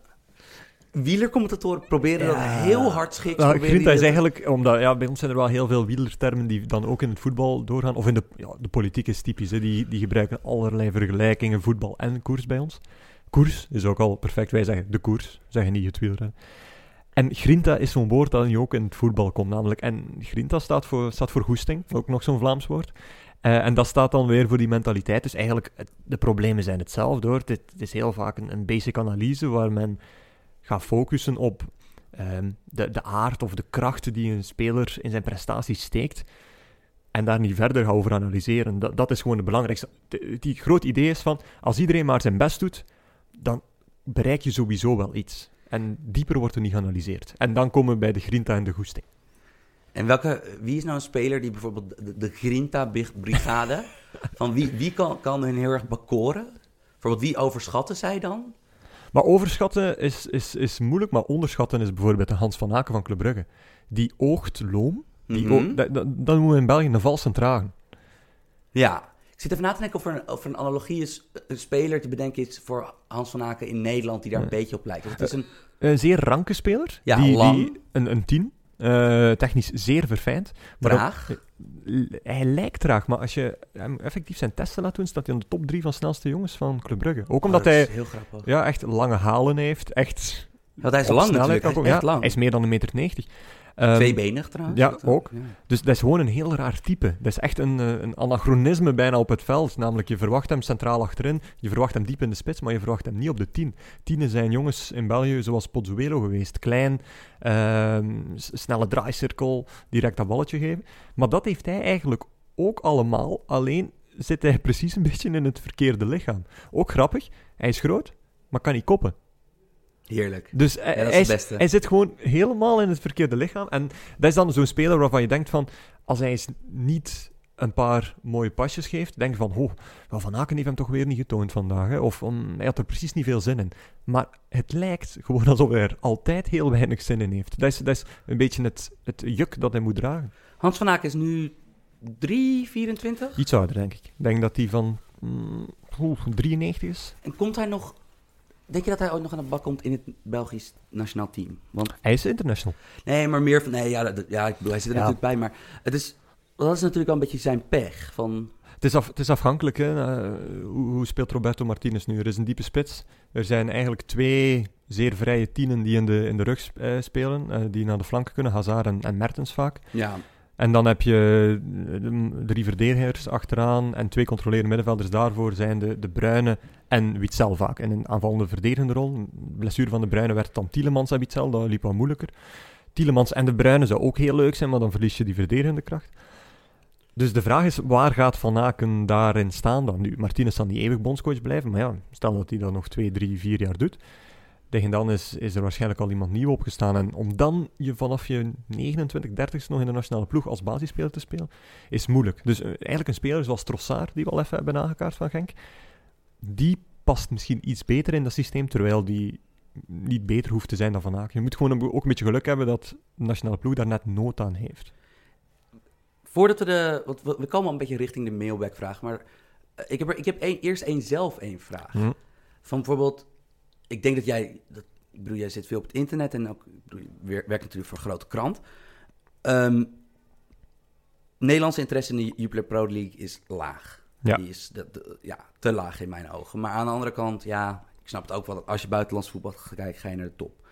Wielercommentatoren proberen dat heel hard schiks. Nou, proberen grinta is eigenlijk, omdat ja, bij ons zijn er wel heel veel wielertermen die dan ook in het voetbal doorgaan. Of in de, ja, de politiek is typisch, hè. Die, die gebruiken allerlei vergelijkingen, voetbal en koers bij ons. Koers is ook al perfect, wij zeggen de koers, zeggen niet het wielrennen. En grinta is zo'n woord dat nu ook in het voetbal komt, namelijk. En grinta staat voor, staat voor goesting, ook nog zo'n Vlaams woord. Eh, en dat staat dan weer voor die mentaliteit. Dus eigenlijk, het- de problemen zijn hetzelfde hoor. Het, het is heel vaak een, basic analyse waar men gaat focussen op ehm, de, de aard of de krachten die een speler in zijn prestaties steekt. En daar niet verder gaan over analyseren. Dat, dat is gewoon het belangrijkste. De- die groot idee is van, als iedereen maar zijn best doet, dan bereik je sowieso wel iets. En dieper wordt er niet geanalyseerd. En dan komen we bij de grinta en de goesting. En welke, wie is nou een speler die bijvoorbeeld de, de Grinta-brigade, van wie, wie kan, kan hen heel erg bekoren? Bijvoorbeeld, wie overschatten zij dan? Maar overschatten is, is, is moeilijk, maar onderschatten is bijvoorbeeld de Hans van Aken van Club Brugge. Die oogt loom. Die Mhm. oo- dat, dat, dat noemen we in België een valse tragen. Ja. Ik zit even na te denken of er een, of er een analogie is, een speler te bedenken is voor Hans van Aken in Nederland die daar een beetje op lijkt. Het is een, Een zeer ranke speler. Ja, die, lang. die- een, een tien. Eh, technisch zeer verfijnd. Maar Traag. l- hij lijkt traag, maar als je hem effectief zijn testen laat doen, staat hij aan de top drie van snelste jongens van Club Brugge. Ook omdat Oh, dat hij heel ja, echt lange halen heeft. Echt Want hij is snelheid natuurlijk, hij is echt Ja, lang. Hij is meer dan een meter 90. Ehm, Tweebenig trouwens. ja, ook. Ja. Dus dat is gewoon een heel raar type. Dat is echt een, eh, een anachronisme bijna op het veld. Namelijk, je verwacht hem centraal achterin, je verwacht hem diep in de spits, maar je verwacht hem niet op de tien. Tienen zijn jongens in België zoals Pozzuelo geweest. Klein, ehm, snelle draaicirkel, direct dat balletje geven. Maar dat heeft hij eigenlijk ook allemaal, alleen zit hij precies een beetje in het verkeerde lichaam. Ook grappig, hij is groot, maar kan niet koppen. Heerlijk. Dus hij, Ja, dat is hij, het is- beste. hij zit gewoon helemaal in het verkeerde lichaam. En dat is dan zo'n speler waarvan je denkt van... Als hij eens niet een paar mooie pasjes geeft, denk je van... Oh, wel, Van Aken heeft hem toch weer niet getoond vandaag. Hè? Of um, hij had er precies niet veel zin in. Maar het lijkt gewoon alsof hij er altijd heel weinig zin in heeft. Dat is, dat is een beetje het, het juk dat hij moet dragen. Hans van Aken is nu 3, 24. Iets ouder, denk ik. Ik denk dat hij van mm, oeh, 93 is. En komt hij nog... Denk je dat hij ooit nog aan de bak komt in het Belgisch nationaal team? Want Hij is international. Nee, maar meer van... Nee, ja, dat, ja ik bedoel, hij zit er Ja. natuurlijk bij. Maar het is, dat is natuurlijk wel een beetje zijn pech. Van, Het is, af, het is afhankelijk, hè. Hoe, hoe speelt Roberto Martinez nu? Er is een diepe spits. Er zijn eigenlijk twee zeer vrije tienen die in de, in de rug eh, spelen, eh, die naar de flanken kunnen, Hazard en, en Mertens vaak. ja, En dan heb je eh, de drie verdedigers achteraan en twee controlerende middenvelders daarvoor zijn de, de Bruyne en Witzel vaak. In een aanvallende verdedigende rol. Blessure van de Bruyne werd dan Tielemans en Witzel, dat liep wat moeilijker. Tielemans en de Bruyne zou ook heel leuk zijn, maar dan verlies je die verdedigende kracht. Dus de vraag is, waar gaat Van Aken daarin staan dan nu? Martinez zal niet eeuwig bondscoach blijven, maar ja, stel dat hij dat nog twee, drie, vier jaar doet. Tegen dan is, is er waarschijnlijk al iemand nieuw opgestaan. En om dan je vanaf je 29, 30 nog in de nationale ploeg als basisspeler te spelen, is moeilijk. Dus eh, eigenlijk een speler zoals Trossard, die we al even hebben aangekaart van Genk, die past misschien iets beter in dat systeem, terwijl die niet beter hoeft te zijn dan Van Aken. Je moet gewoon ook een beetje geluk hebben dat de nationale ploeg daar net nood aan heeft. voordat we de... Want we, komen al een beetje richting de mailback-vraag. Maar eh, ik heb, er, ik heb één- eerst één zelf één vraag. Hm. Van bijvoorbeeld... Ik denk dat jij... Dat, ik bedoel, jij zit veel op het internet. En ook, ik bedoel, je wer- werkt natuurlijk voor een grote krant. Ehm, Nederlandse interesse in de Jupiler Pro League is laag. Ja. Die is de, de- ja, te laag in mijn ogen. Maar aan de andere kant, ja, ik snap het ook wel. dat Als je buitenlands voetbal gaat kijken, ga je naar de top.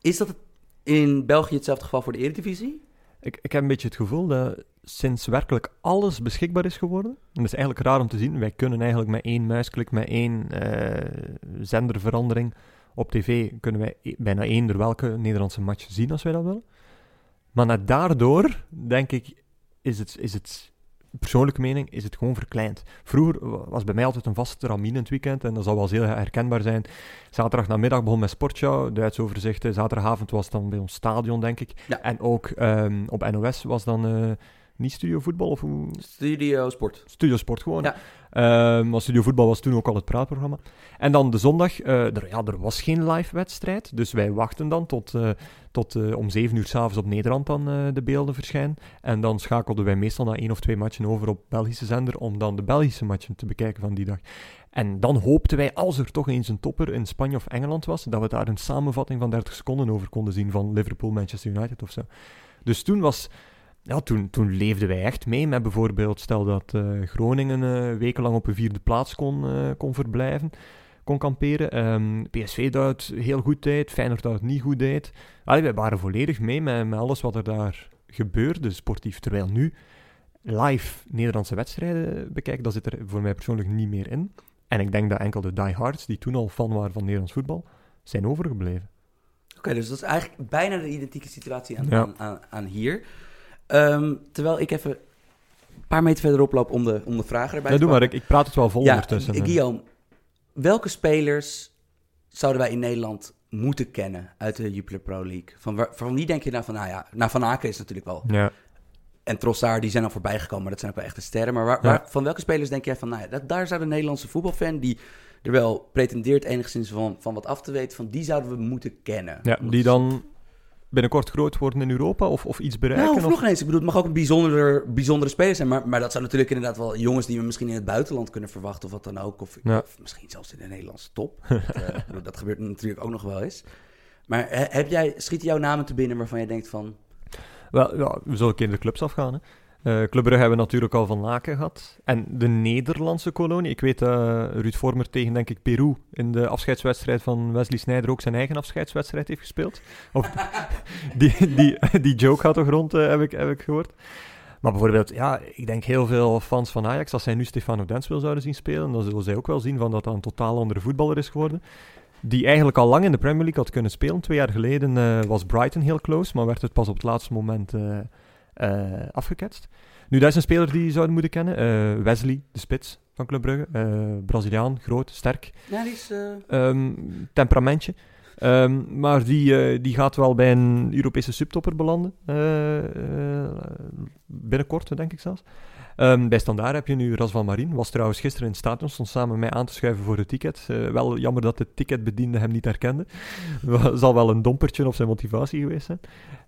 Is dat in België hetzelfde geval voor de Eredivisie? Ik, ik heb een beetje het gevoel dat sinds werkelijk alles beschikbaar is geworden, en dat is eigenlijk raar om te zien, wij kunnen eigenlijk met één muisklik, met één eh, zenderverandering op tv, kunnen wij e- bijna eender welke Nederlandse match zien als wij dat willen. Maar net daardoor, denk ik, is het, is het persoonlijke mening, is het gewoon verkleind. Vroeger wa- was bij mij altijd een vaste ramine in het weekend, en dat zal wel heel herkenbaar zijn. Zaterdag namiddag begon met Sportshow, Duits overzichten. Zaterdagavond was dan bij ons stadion, denk ik. Ja. En ook ehm, op NOS was dan eh, niet Studio Voetbal, of hoe? Studio Sport. Studio Sport gewoon. Ja. Ehm, maar Studio Voetbal was toen ook al het praatprogramma. En dan de zondag, eh, er, ja, er was geen live wedstrijd, dus wij wachten dan tot, eh, tot eh, om zeven uur s'avonds op Nederland dan de beelden verschijnen. En dan schakelden wij meestal na één of twee matchen over op Belgische zender om dan de Belgische matchen te bekijken van die dag. En dan hoopten wij, als er toch eens een topper in Spanje of Engeland was, dat we daar een samenvatting van 30 seconden over konden zien van Liverpool, Manchester United of zo. Dus toen was... Ja, toen, toen leefden wij echt mee met bijvoorbeeld, stel dat eh, Groningen eh, wekenlang op een vierde plaats kon, eh, kon verblijven, kon kamperen. Ehm, PSV het heel goed deed, Feyenoord het niet goed deed. Allee, wij waren volledig mee met, met alles wat er daar gebeurde, sportief. Terwijl nu live Nederlandse wedstrijden bekijken, dat zit er voor mij persoonlijk niet meer in. En ik denk dat enkel de diehards, die toen al fan waren van Nederlands voetbal, zijn overgebleven. Oké, dus dat is eigenlijk bijna de identieke situatie aan, Ja. aan, aan, aan hier. Ehm, terwijl ik even een paar meter verderop loop om de, om de vragen erbij Ja, te doe maar, ik, ik praat het wel vol Ja, ondertussen. eh, Guillaume, welke spelers zouden wij in Nederland moeten kennen uit de Jupiler Pro League? Van, waar- van wie denk je nou van, nou ja, nou Van Aken is natuurlijk wel. Ja. En Trossard, die zijn al voorbij gekomen, maar dat zijn ook wel echte sterren. Maar waar, Ja. waar- van welke spelers denk jij van, nou ja, dat, daar zou de Nederlandse voetbalfan, die er wel pretendeert enigszins van, van wat af te weten, van die zouden we moeten kennen. Ja, die dan binnenkort groot worden in Europa of, of iets bereiken? Nou, of of- nog eens. Ik bedoel, het mag ook een bijzondere, bijzondere speler zijn. Maar, maar dat zijn natuurlijk inderdaad wel jongens die we misschien in het buitenland kunnen verwachten. Of wat dan ook. Of, Ja. of misschien zelfs in de Nederlandse top. dat, eh, dat gebeurt natuurlijk ook nog wel eens. Maar he- heb jij, schieten jouw namen te binnen waarvan je denkt van... Wel, ja, we zullen een keer de clubs afgaan. Hè. Brugge hebben we natuurlijk al van Laken gehad. En de Nederlandse kolonie. Ik weet dat Ruud Vormer tegen, denk ik, Peru in de afscheidswedstrijd van Wesley Sneijder ook zijn eigen afscheidswedstrijd heeft gespeeld. Die, die, die joke gaat toch rond, eh, heb, ik, heb ik gehoord. Maar bijvoorbeeld, ja, ik denk heel veel fans van Ajax, als zij nu Stefano Denswil zouden zien spelen, dan zullen zij ook wel zien van dat dat een totaal andere voetballer is geworden. Die eigenlijk al lang in de Premier League had kunnen spelen. Twee jaar geleden eh, was Brighton heel close, maar werd het pas op het laatste moment afgeketst. Nu, dat is een speler die je zouden moeten kennen. Eh, Wesley, de spits van Club Brugge. Eh, Braziliaan, groot, sterk. Ja, die is... eh, Ehm, temperamentje. Ehm, maar die, eh, die gaat wel bij een Europese subtopper belanden. eh, eh, binnenkort, denk ik zelfs. Ehm, bij Standaard heb je nu Ras van Marien. Was trouwens gisteren in het stadion, stond samen met mij aan te schuiven voor het ticket. Eh, wel jammer dat de ticketbediende hem niet herkende. Zal wel een dompertje op zijn motivatie geweest zijn.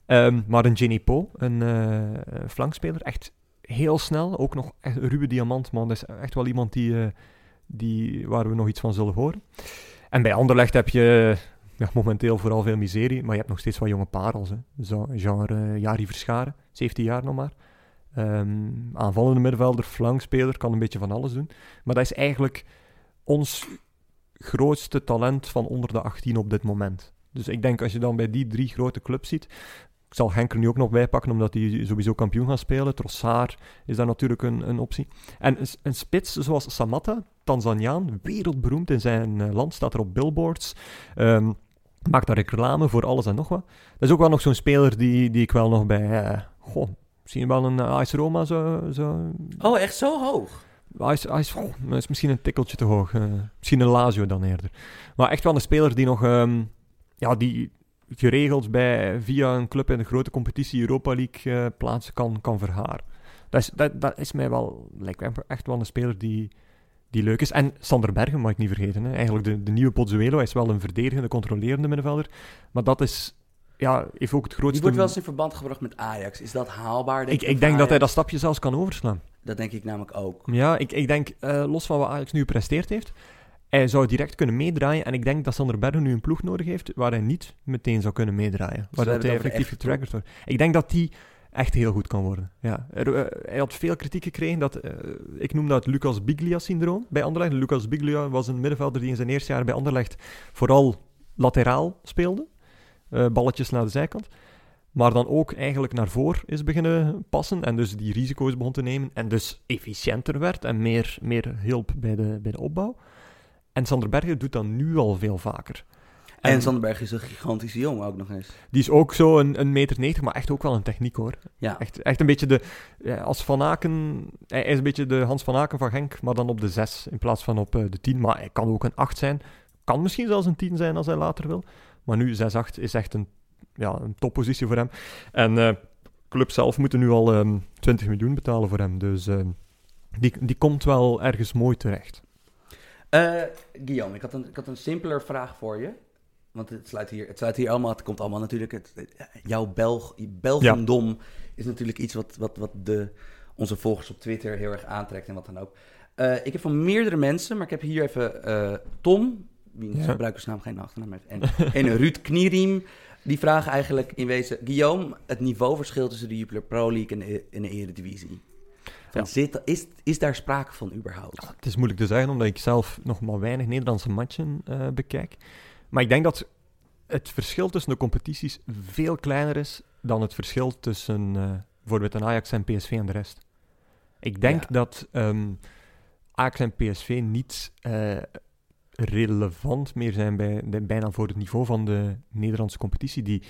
Ehm, maar een Jenny Po, een eh, flankspeler, echt heel snel. Ook nog echt een ruwe diamant, man. Dat is echt wel iemand die, eh, die, waar we nog iets van zullen horen. En bij Anderlecht heb je ja, momenteel vooral veel miserie, maar je hebt nog steeds wat jonge parels. Hè. Zo, genre eh, Jari Verscharen, 17 jaar nog maar. Ehm, aanvallende middenvelder, flankspeler, kan een beetje van alles doen. Maar dat is eigenlijk ons grootste talent van onder de 18 op dit moment. Dus ik denk als je dan bij die drie grote clubs ziet. Ik zal Henk er nu ook nog bij pakken, omdat hij sowieso kampioen gaat spelen. Trossard is daar natuurlijk een, een optie. En een, een spits zoals Samatta, Tanzaniaan, wereldberoemd in zijn eh, land, staat er op billboards. Ehm, maakt daar reclame voor alles en nog wat. Dat is ook wel nog zo'n speler die, die ik wel nog bij... eh, goh, misschien wel een uh, AS Roma zo... zo Oh, echt zo hoog? Goh, dat is misschien een tikkeltje te hoog. eh, misschien een Lazio dan eerder. Maar echt wel een speler die nog... ehm, ja, die geregeld bij, via een club in de grote competitie Europa League eh, plaatsen kan, kan verharen. Dat is, dat, dat is mij wel... Lijkt mij echt wel een speler die die leuk is. En Sander Bergen mag ik niet vergeten. Hè. Eigenlijk de, de nieuwe Pozzuelo. Hij is wel een verdedigende, controlerende middenvelder. Maar dat is... Ja, heeft ook het Die grootste... wordt wel eens in verband gebracht met Ajax. Is dat haalbaar? ik, ik denk dat hij dat stapje zelfs kan overslaan. Dat denk ik namelijk ook. Ja, ik, ik denk, eh, los van wat Ajax nu gepresteerd heeft, hij zou direct kunnen meedraaien. En ik denk dat Sander Bergen nu een ploeg nodig heeft waar hij niet meteen zou kunnen meedraaien. Waar dat hij effectief getrackerd wordt. Ik denk dat die echt heel goed kan worden. Ja. Er, eh, hij had veel kritiek gekregen. Dat, eh, ik noem dat Lucas Biglia-syndroom bij Anderlecht. Lucas Biglia was een middenvelder die in zijn eerste jaar bij Anderlecht vooral lateraal speelde. Eh, balletjes naar de zijkant. Maar dan ook eigenlijk naar voren is beginnen passen. En dus die risico's begon te nemen. En dus efficiënter werd en meer, meer hielp bij de, bij de opbouw. En Sander Bergen doet dat nu al veel vaker. En, Sanderberg is een gigantische jongen ook nog eens. Die is ook zo een, een meter 90, maar echt ook wel een techniek hoor. Ja. Echt, echt een beetje de. als Van Aken. Hij is een beetje de Hans van Aken van Genk, maar dan op de 6 in plaats van op eh, de 10. Maar hij kan ook een 8 zijn. Kan misschien zelfs een 10 zijn als hij later wil. Maar nu 6-8 is echt een, ja, een toppositie voor hem. En eh club zelf moeten nu al ehm 20 miljoen betalen voor hem. Dus ehm, die, die komt wel ergens mooi terecht. Eh, Guillaume, ik had, een, ik had een simpeler vraag voor je. Want het sluit hier, het sluit hier allemaal, het komt allemaal natuurlijk. Het, het- jouw Belg, Belgendom is natuurlijk iets wat, wat, wat de, onze volgers op Twitter heel erg aantrekt en wat dan ook. Eh, ik heb van meerdere mensen, maar ik heb hier even eh, Tom, wie Ja. gebruikersnaam geen achternaam heeft, en, en Ruud Knieriem. Die vragen eigenlijk in wezen, Guillaume, het niveauverschil tussen de Jupiler Pro League en de, en de Eredivisie. Van, Ja. zit, is, is daar sprake van überhaupt? Het is moeilijk te zeggen, omdat ik zelf nog maar weinig Nederlandse matchen eh, bekijk. Maar ik denk dat het verschil tussen de competities veel kleiner is dan het verschil tussen eh, bijvoorbeeld een Ajax en PSV en de rest. Ik denk Ja. dat ehm, Ajax en PSV niet eh, relevant meer zijn bij, bij- bijna voor het niveau van de Nederlandse competitie. Die,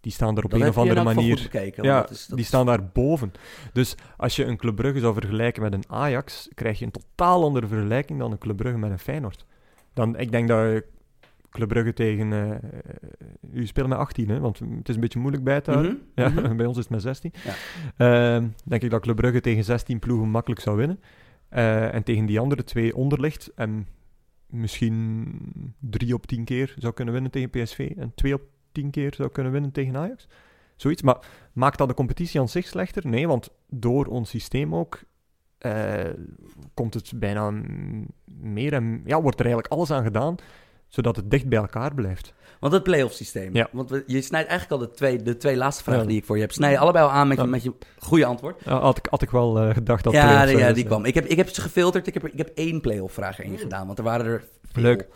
die staan er op Dat een of andere manier ja, want dat is- dat die staan daar boven. Dus als je een Club Brugge zou vergelijken met een Ajax, krijg je een totaal andere vergelijking dan een Club Brugge met een Feyenoord. Dan, ik denk dat je Club Brugge tegen... eh u speelt met 18, hè, want het is een beetje moeilijk bij te houden. Mhm, Ja, mhm. bij ons is het met 16. Ja. Ehm, denk ik dat Club Brugge tegen 16 ploegen makkelijk zou winnen. Eh, en tegen die andere twee onderligt en misschien 3 op 10 keer zou kunnen winnen tegen PSV en 2 op 10 keer zou kunnen winnen tegen Ajax. Zoiets. Maar maakt dat de competitie aan zich slechter? Nee, want door ons systeem ook eh, komt het bijna meer en ja, wordt er eigenlijk alles aan gedaan Zodat het dicht bij elkaar blijft. Want het playoff systeem. Ja. Want we- je snijdt eigenlijk al de twee, de twee laatste vragen Ja. die ik voor je heb. Snij je allebei al aan met Ja. met je goede antwoord. Ja, had, ik, had ik wel eh, gedacht dat ja, ja, die kwam. Ik heb, ik heb ze gefilterd. Ik heb, ik heb één playoff vraag erin gedaan, want er waren er veel. Leuk.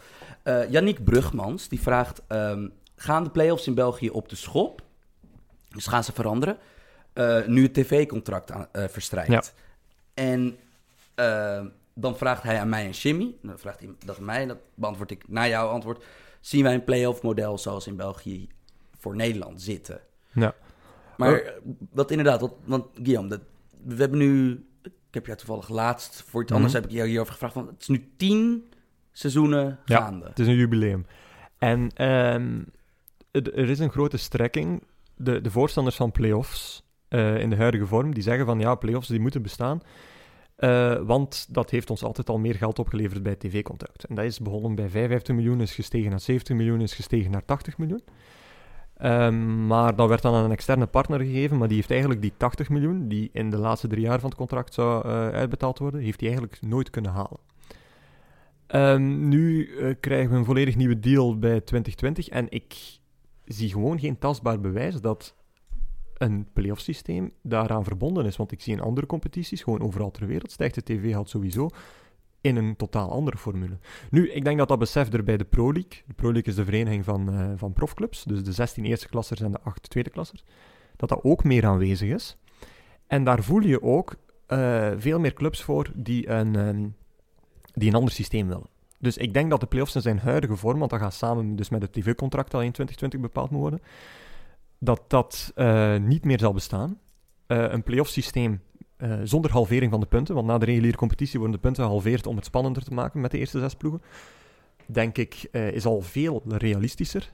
Eh Yannick Brugmans, die vraagt... ehm, gaan de playoffs in België op de schop? Dus gaan ze veranderen? eh, nu het tv-contract eh, verstrijkt. Ja. En eh, dan vraagt hij aan mij en Jimmy... Dan vraagt hij dat aan mij en dat beantwoord ik naar jouw antwoord. Zien wij een playoff model zoals in België voor Nederland zitten? Ja. Maar Oh. wat inderdaad, wat, want Guillaume, dat, we hebben nu, ik heb jou toevallig laatst, voor iets anders Mhm. heb ik jou hierover gevraagd, van het is nu tien seizoenen Ja. gaande. Het is een jubileum. En ehm, er is een grote strekking. De, de voorstanders van playoffs eh in de huidige vorm, die zeggen van ja, playoffs die moeten bestaan. Eh, want dat heeft ons altijd al meer geld opgeleverd bij het tv-contract. En dat is begonnen bij 55 miljoen, is gestegen naar 70 miljoen, is gestegen naar 80 miljoen. Ehm, maar dat werd dan aan een externe partner gegeven, maar die heeft eigenlijk die 80 miljoen, die in de laatste drie jaar van het contract zou eh, uitbetaald worden, heeft die eigenlijk nooit kunnen halen. Ehm, nu krijgen we een volledig nieuwe deal bij 2020 en ik zie gewoon geen tastbaar bewijs dat een playoff systeem daaraan verbonden is. Want ik zie in andere competities, gewoon overal ter wereld, stijgt de tv-geld sowieso in een totaal andere formule. Nu, ik denk dat dat besef er bij de Pro League, de Pro League is de vereniging van, eh, van profclubs, dus de 16 eerste klassers en de 8 tweede klassers, dat dat ook meer aanwezig is. En daar voel je ook eh, veel meer clubs voor die een, ehm, die een ander systeem willen. Dus ik denk dat de playoffs in zijn huidige vorm, want dat gaat samen dus met het tv-contract dat in 2020 bepaald moet worden, dat dat eh, niet meer zal bestaan. Eh, een playoff systeem eh, zonder halvering van de punten, want na de reguliere competitie worden de punten gehalveerd om het spannender te maken met de eerste zes ploegen, denk ik, is al veel realistischer.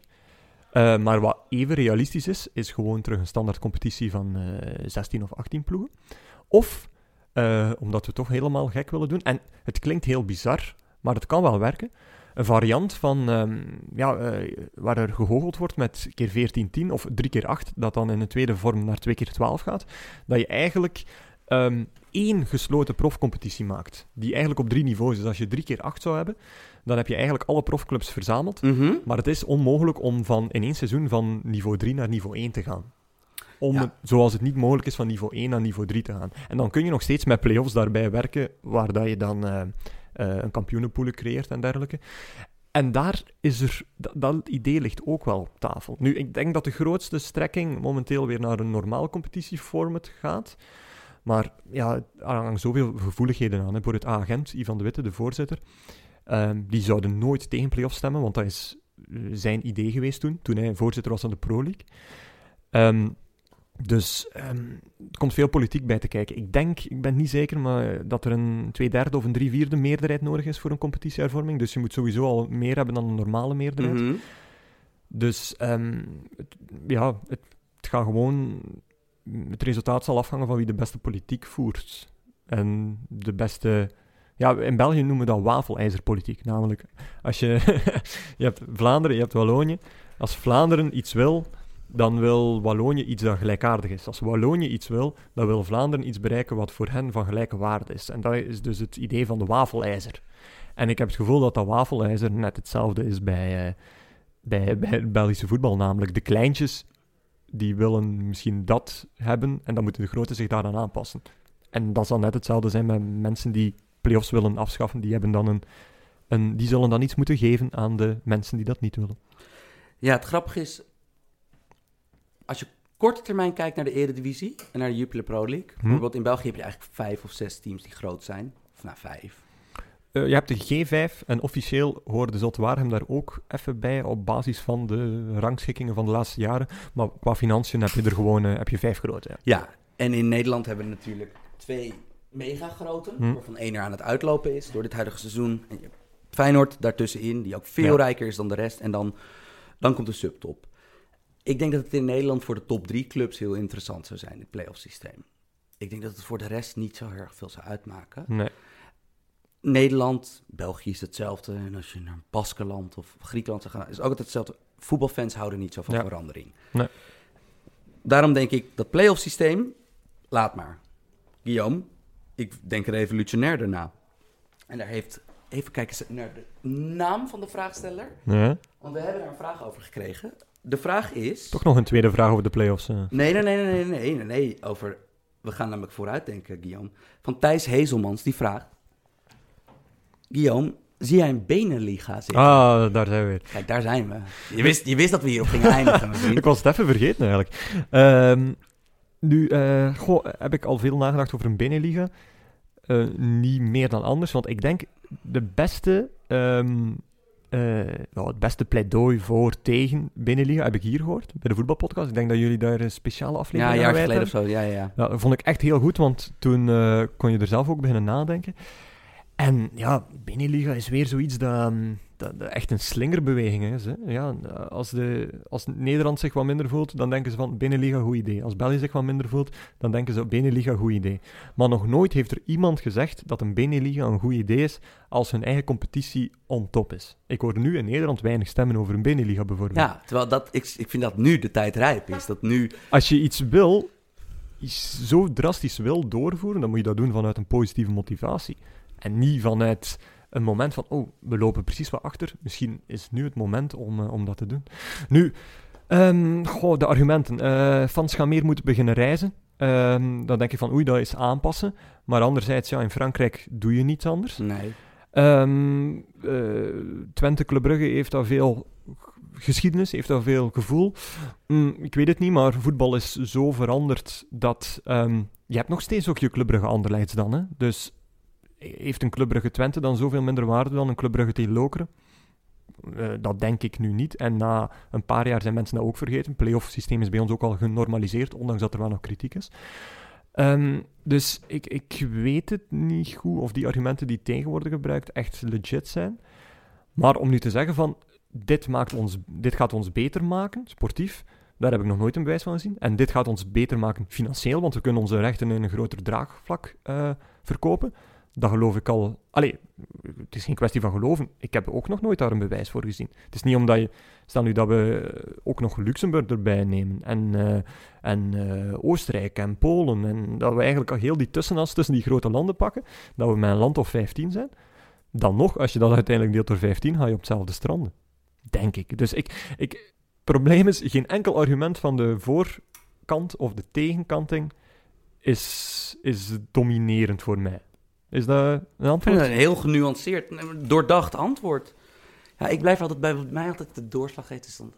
Maar wat even realistisch is, is gewoon terug een standaard competitie van eh 16 of 18 ploegen. Of, omdat we toch helemaal gek willen doen, en het klinkt heel bizar, maar het kan wel werken, een variant van, ehm, ja, eh, waar er gehoogeld wordt met keer 14-10 of 3 keer 8, dat dan in een tweede vorm naar 2 keer 12 gaat, dat je eigenlijk ehm, één gesloten profcompetitie maakt, die eigenlijk op drie niveaus is. Als je 3 keer 8 zou hebben, dan heb je eigenlijk alle profclubs verzameld, Mhm. maar het is onmogelijk om van, in één seizoen van niveau 3 naar niveau 1 te gaan. Om Ja. het- zoals het niet mogelijk is van niveau 1 naar niveau 3 te gaan. En dan kun je nog steeds met play-offs daarbij werken, waar dat je dan eh, een kampioenenpoelen creëert en dergelijke. En daar is er, dat, idee ligt ook wel op tafel. Nu, ik denk dat de grootste strekking momenteel weer naar een normaal competitieformat gaat. Maar ja, er hangen zoveel gevoeligheden aan. Voor het agent, Ivan de Witte, de voorzitter, ehm, die zouden nooit tegen play-offs stemmen, want dat is eh, zijn idee geweest toen, toen hij voorzitter was van de Pro League. Ehm, dus ehm, er komt veel politiek bij te kijken. Ik denk, ik ben niet zeker, maar dat er een twee derde of een drie vierde meerderheid nodig is voor een competitiehervorming. Dus je moet sowieso al meer hebben dan een normale meerderheid. Mhm. Dus ehm, het, ja, het, het gaat gewoon. Het resultaat zal afhangen van wie de beste politiek voert. En de beste. Ja, in België noemen we dat wafelijzerpolitiek. Namelijk, als je. je hebt Vlaanderen, je hebt Wallonië. Als Vlaanderen iets wil, dan wil Wallonië iets dat gelijkaardig is. Als Wallonië iets wil, dan wil Vlaanderen iets bereiken wat voor hen van gelijke waarde is. En dat is dus het idee van de wafelijzer. En ik heb het gevoel dat dat wafelijzer net hetzelfde is bij. eh, bij, het Belgische voetbal. Namelijk de kleintjes, die willen misschien dat hebben en dan moeten de grote zich daaraan aanpassen. En dat zal net hetzelfde zijn met mensen die play-offs willen afschaffen. Die, hebben dan een, een, die zullen dan iets moeten geven aan de mensen die dat niet willen. Ja, het grappige is, als je korte termijn kijkt naar de Eredivisie en naar de Jupiler Pro League. Hm. Bijvoorbeeld in België heb je eigenlijk vijf of zes teams die groot zijn. Of nou, vijf. Eh, je hebt de G5 en officieel hoorde Zotwaarhem daar ook even bij op basis van de rangschikkingen van de laatste jaren. Maar qua financiën heb je er gewoon eh, heb je vijf grote. Ja. Ja, en in Nederland hebben we natuurlijk twee mega grote, Hm. waarvan één er aan het uitlopen is door dit huidige seizoen. En je hebt Feyenoord daartussenin, die ook veel Ja. rijker is dan de rest. En dan, dan komt de subtop. Ik denk dat het in Nederland voor de top drie clubs heel interessant zou zijn, het playoff systeem. Ik denk dat het voor de rest niet zo erg veel zou uitmaken. Nee. Nederland, België is hetzelfde. En als je naar Baskeland of Griekenland zou gaan, is ook altijd hetzelfde. Voetbalfans houden niet zo van Ja. verandering. Nee. Daarom denk ik, dat playoff systeem, laat maar. Guillaume, ik denk revolutionair daarna. En daar heeft even kijken naar de naam van de vraagsteller. Ja. Want we hebben daar een vraag over gekregen. De vraag is... Toch nog een tweede vraag over de play-offs. eh. Nee, nee, nee, nee, nee, nee, nee, nee, over... We gaan namelijk vooruitdenken, Guillaume. Van Thijs Hezelmans, die vraagt... Guillaume, zie jij een benenliga zitten? Ah, daar zijn we weer. Kijk, daar zijn we. Je wist, je wist dat we hierop gingen eindigen. Ik was het even vergeten eigenlijk. Ehm, nu eh, goh, heb ik al veel nagedacht over een binnenliga. Eh, niet meer dan anders, want ik denk de beste, ehm, wel, het beste pleidooi voor tegen binnenliga heb ik hier gehoord bij de voetbalpodcast. Ik denk dat jullie daar een speciale Ja, aflevering een aan jaar gewijd geleden of hebben. zo, ja, ja. Ja, dat vond ik echt heel goed, want toen eh, kon je er zelf ook beginnen nadenken. En ja, binnenliga is weer zoiets dat, mm, dat, dat echt een slingerbeweging is. Hè. Ja, als, de, als Nederland zich wat minder voelt, dan denken ze van binnenliga goed idee. Als België zich wat minder voelt, dan denken ze binnenliga goed idee. Maar nog nooit heeft er iemand gezegd dat een binnenliga een goed idee is als hun eigen competitie on top is. Ik hoor nu in Nederland weinig stemmen over een binnenliga bijvoorbeeld. Ja, terwijl dat, ik, ik vind dat nu de tijd rijp is. Dat nu... Als je iets wil, iets zo drastisch wil doorvoeren, dan moet je dat doen vanuit een positieve motivatie. En niet vanuit een moment van, oh, we lopen precies wat achter. Misschien is nu het moment om, eh, om dat te doen. Nu, ehm, goh, de argumenten. Eh, fans gaan meer moeten beginnen reizen. Ehm, dan denk je van, oei, dat is aanpassen. Maar anderzijds, ja, in Frankrijk doe je niets anders. Nee. Ehm, eh, Twente Club Brugge heeft daar veel geschiedenis, heeft daar veel gevoel. Mm, ik weet het niet, maar voetbal is zo veranderd dat je hebt nog steeds ook je Club Brugge dan. Hè? Dus heeft een Club Brugge Twente dan zoveel minder waarde dan een Club Brugge tegen Lokeren? Eh, dat denk ik nu niet. En na een paar jaar zijn mensen dat ook vergeten. Play-off systeem is bij ons ook al genormaliseerd, ondanks dat er wel nog kritiek is. Ehm, dus ik, ik weet het niet goed of die argumenten die tegen worden gebruikt echt legit zijn. Maar om nu te zeggen van, dit, maakt ons, dit gaat ons beter maken, sportief, daar heb ik nog nooit een bewijs van gezien. En dit gaat ons beter maken financieel, want we kunnen onze rechten in een groter draagvlak eh, verkopen. Dat geloof ik al... Allee, het is geen kwestie van geloven. Ik heb ook nog nooit daar een bewijs voor gezien. Het is niet omdat je... Stel nu dat we ook nog Luxemburg erbij nemen. En, eh, en eh, Oostenrijk en Polen. En dat we eigenlijk al heel die tussenas tussen die grote landen pakken. Dat we met een land of 15 zijn. Dan nog, als je dat uiteindelijk deelt door 15, ga je op hetzelfde stranden. Denk ik. Dus ik... ik probleem is, geen enkel argument van de voorkant of de tegenkanting is, is dominerend voor mij. Is dat een antwoord? een heel genuanceerd, doordacht antwoord. Ja, ik blijf altijd bij mij altijd de doorslag geeft. Is dan,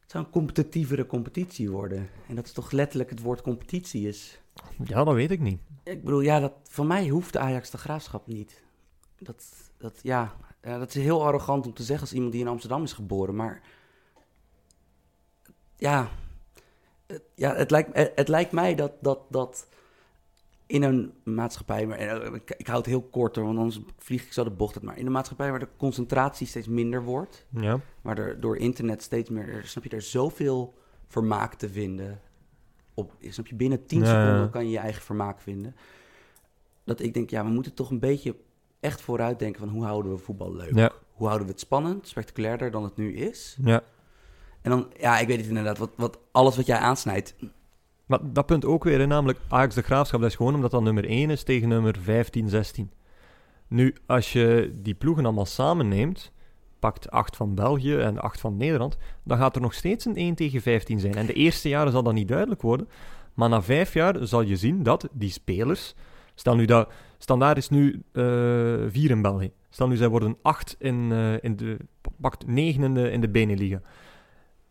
het zou een competitievere competitie worden. En dat is toch letterlijk het woord competitie is. Ja, dat weet ik niet. Ik bedoel, ja, dat, van mij hoeft de Ajax de graafschap niet. Dat, dat, ja, ja, dat is heel arrogant om te zeggen als iemand die in Amsterdam is geboren. Maar ja, het, ja, het, lijkt, het, het lijkt mij dat, dat, dat in een maatschappij, maar eh, ik, ik hou het heel kort hoor, want anders vlieg ik zo de bocht uit. Maar in een maatschappij waar de concentratie steeds minder wordt, Ja. waar er door internet steeds meer, er- snap je, er zoveel vermaak te vinden. Op, snap je, binnen 10 Ja, ja. seconden kan je je eigen vermaak vinden. Dat ik denk, ja, we moeten toch een beetje echt vooruit denken van hoe houden we voetbal leuk? Ja. Hoe houden we het spannend, spectaculairder dan het nu is? ja. En dan, ja, ik weet het inderdaad, wat, wat, alles wat jij aansnijdt. Maar dat punt ook weer, hè, namelijk Ajax de Graafschap, dat is gewoon omdat dat nummer 1 is tegen nummer 15, 16. Nu, als je die ploegen allemaal samen neemt, pakt 8 van België en 8 van Nederland, dan gaat er nog steeds een 1 tegen 15 zijn. En de eerste jaren zal dat niet duidelijk worden, maar na vijf jaar zal je zien dat die spelers, stel nu dat, standaard is nu 4 in België, stel nu zij worden 8 in, eh, in de, pakt 9 in de, in de Beneliga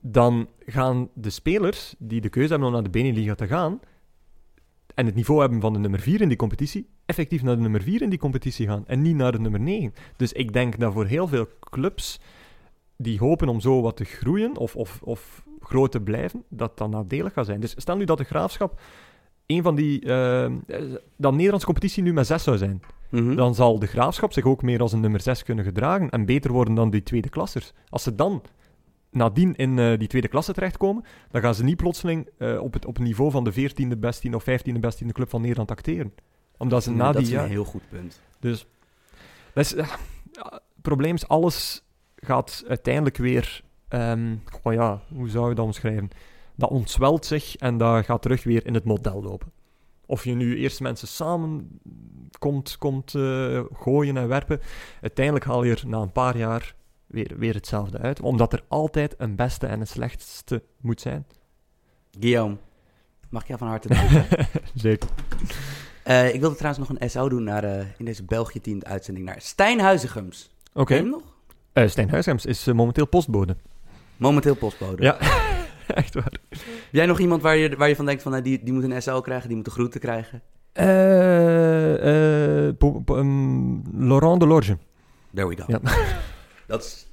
dan gaan de spelers die de keuze hebben om naar de Beneliga te gaan en het niveau hebben van de nummer 4 in die competitie, effectief naar de nummer 4 in die competitie gaan en niet naar de nummer 9. Dus ik denk dat voor heel veel clubs die hopen om zo wat te groeien of, of, of groot te blijven, dat dat nadelig gaat zijn. Dus stel nu dat de Graafschap een van die... eh, dat Nederlandse competitie nu met 6 zou zijn. Mhm. Dan zal de Graafschap zich ook meer als een nummer 6 kunnen gedragen en beter worden dan die tweede klassers. Als ze dan nadien in eh, die tweede klasse terechtkomen, dan gaan ze niet plotseling eh, op, het, op het niveau van de 14e beste of 15e beste club van Nederland acteren. Omdat ze Nee, na dat die is een heel goed punt. Dus dat is, het probleem is, alles gaat uiteindelijk weer... goh ja, hoe zou je dat omschrijven? Dat ontzwelt zich en dat gaat terug weer in het model lopen. Of je nu eerst mensen samen komt, komt eh, gooien en werpen, uiteindelijk haal je er na een paar jaar weer, weer hetzelfde uit. Omdat er altijd een beste en een slechtste moet zijn. Guillaume, mag ik jou van harte danken? Zeker. Eh, ik wilde trouwens nog een SO doen naar, eh, in deze België-team uitzending naar Stijn Huizigums. Oké. Hem nog? Eh, Stijn is momenteel postbode. Momenteel postbode. Ja, echt waar. Heb jij nog iemand waar je, waar je van denkt van nou, die, die moet een SO krijgen, die moet de groeten krijgen? Eh, ehm, Laurent Delorge. There we go. Ja. Dat is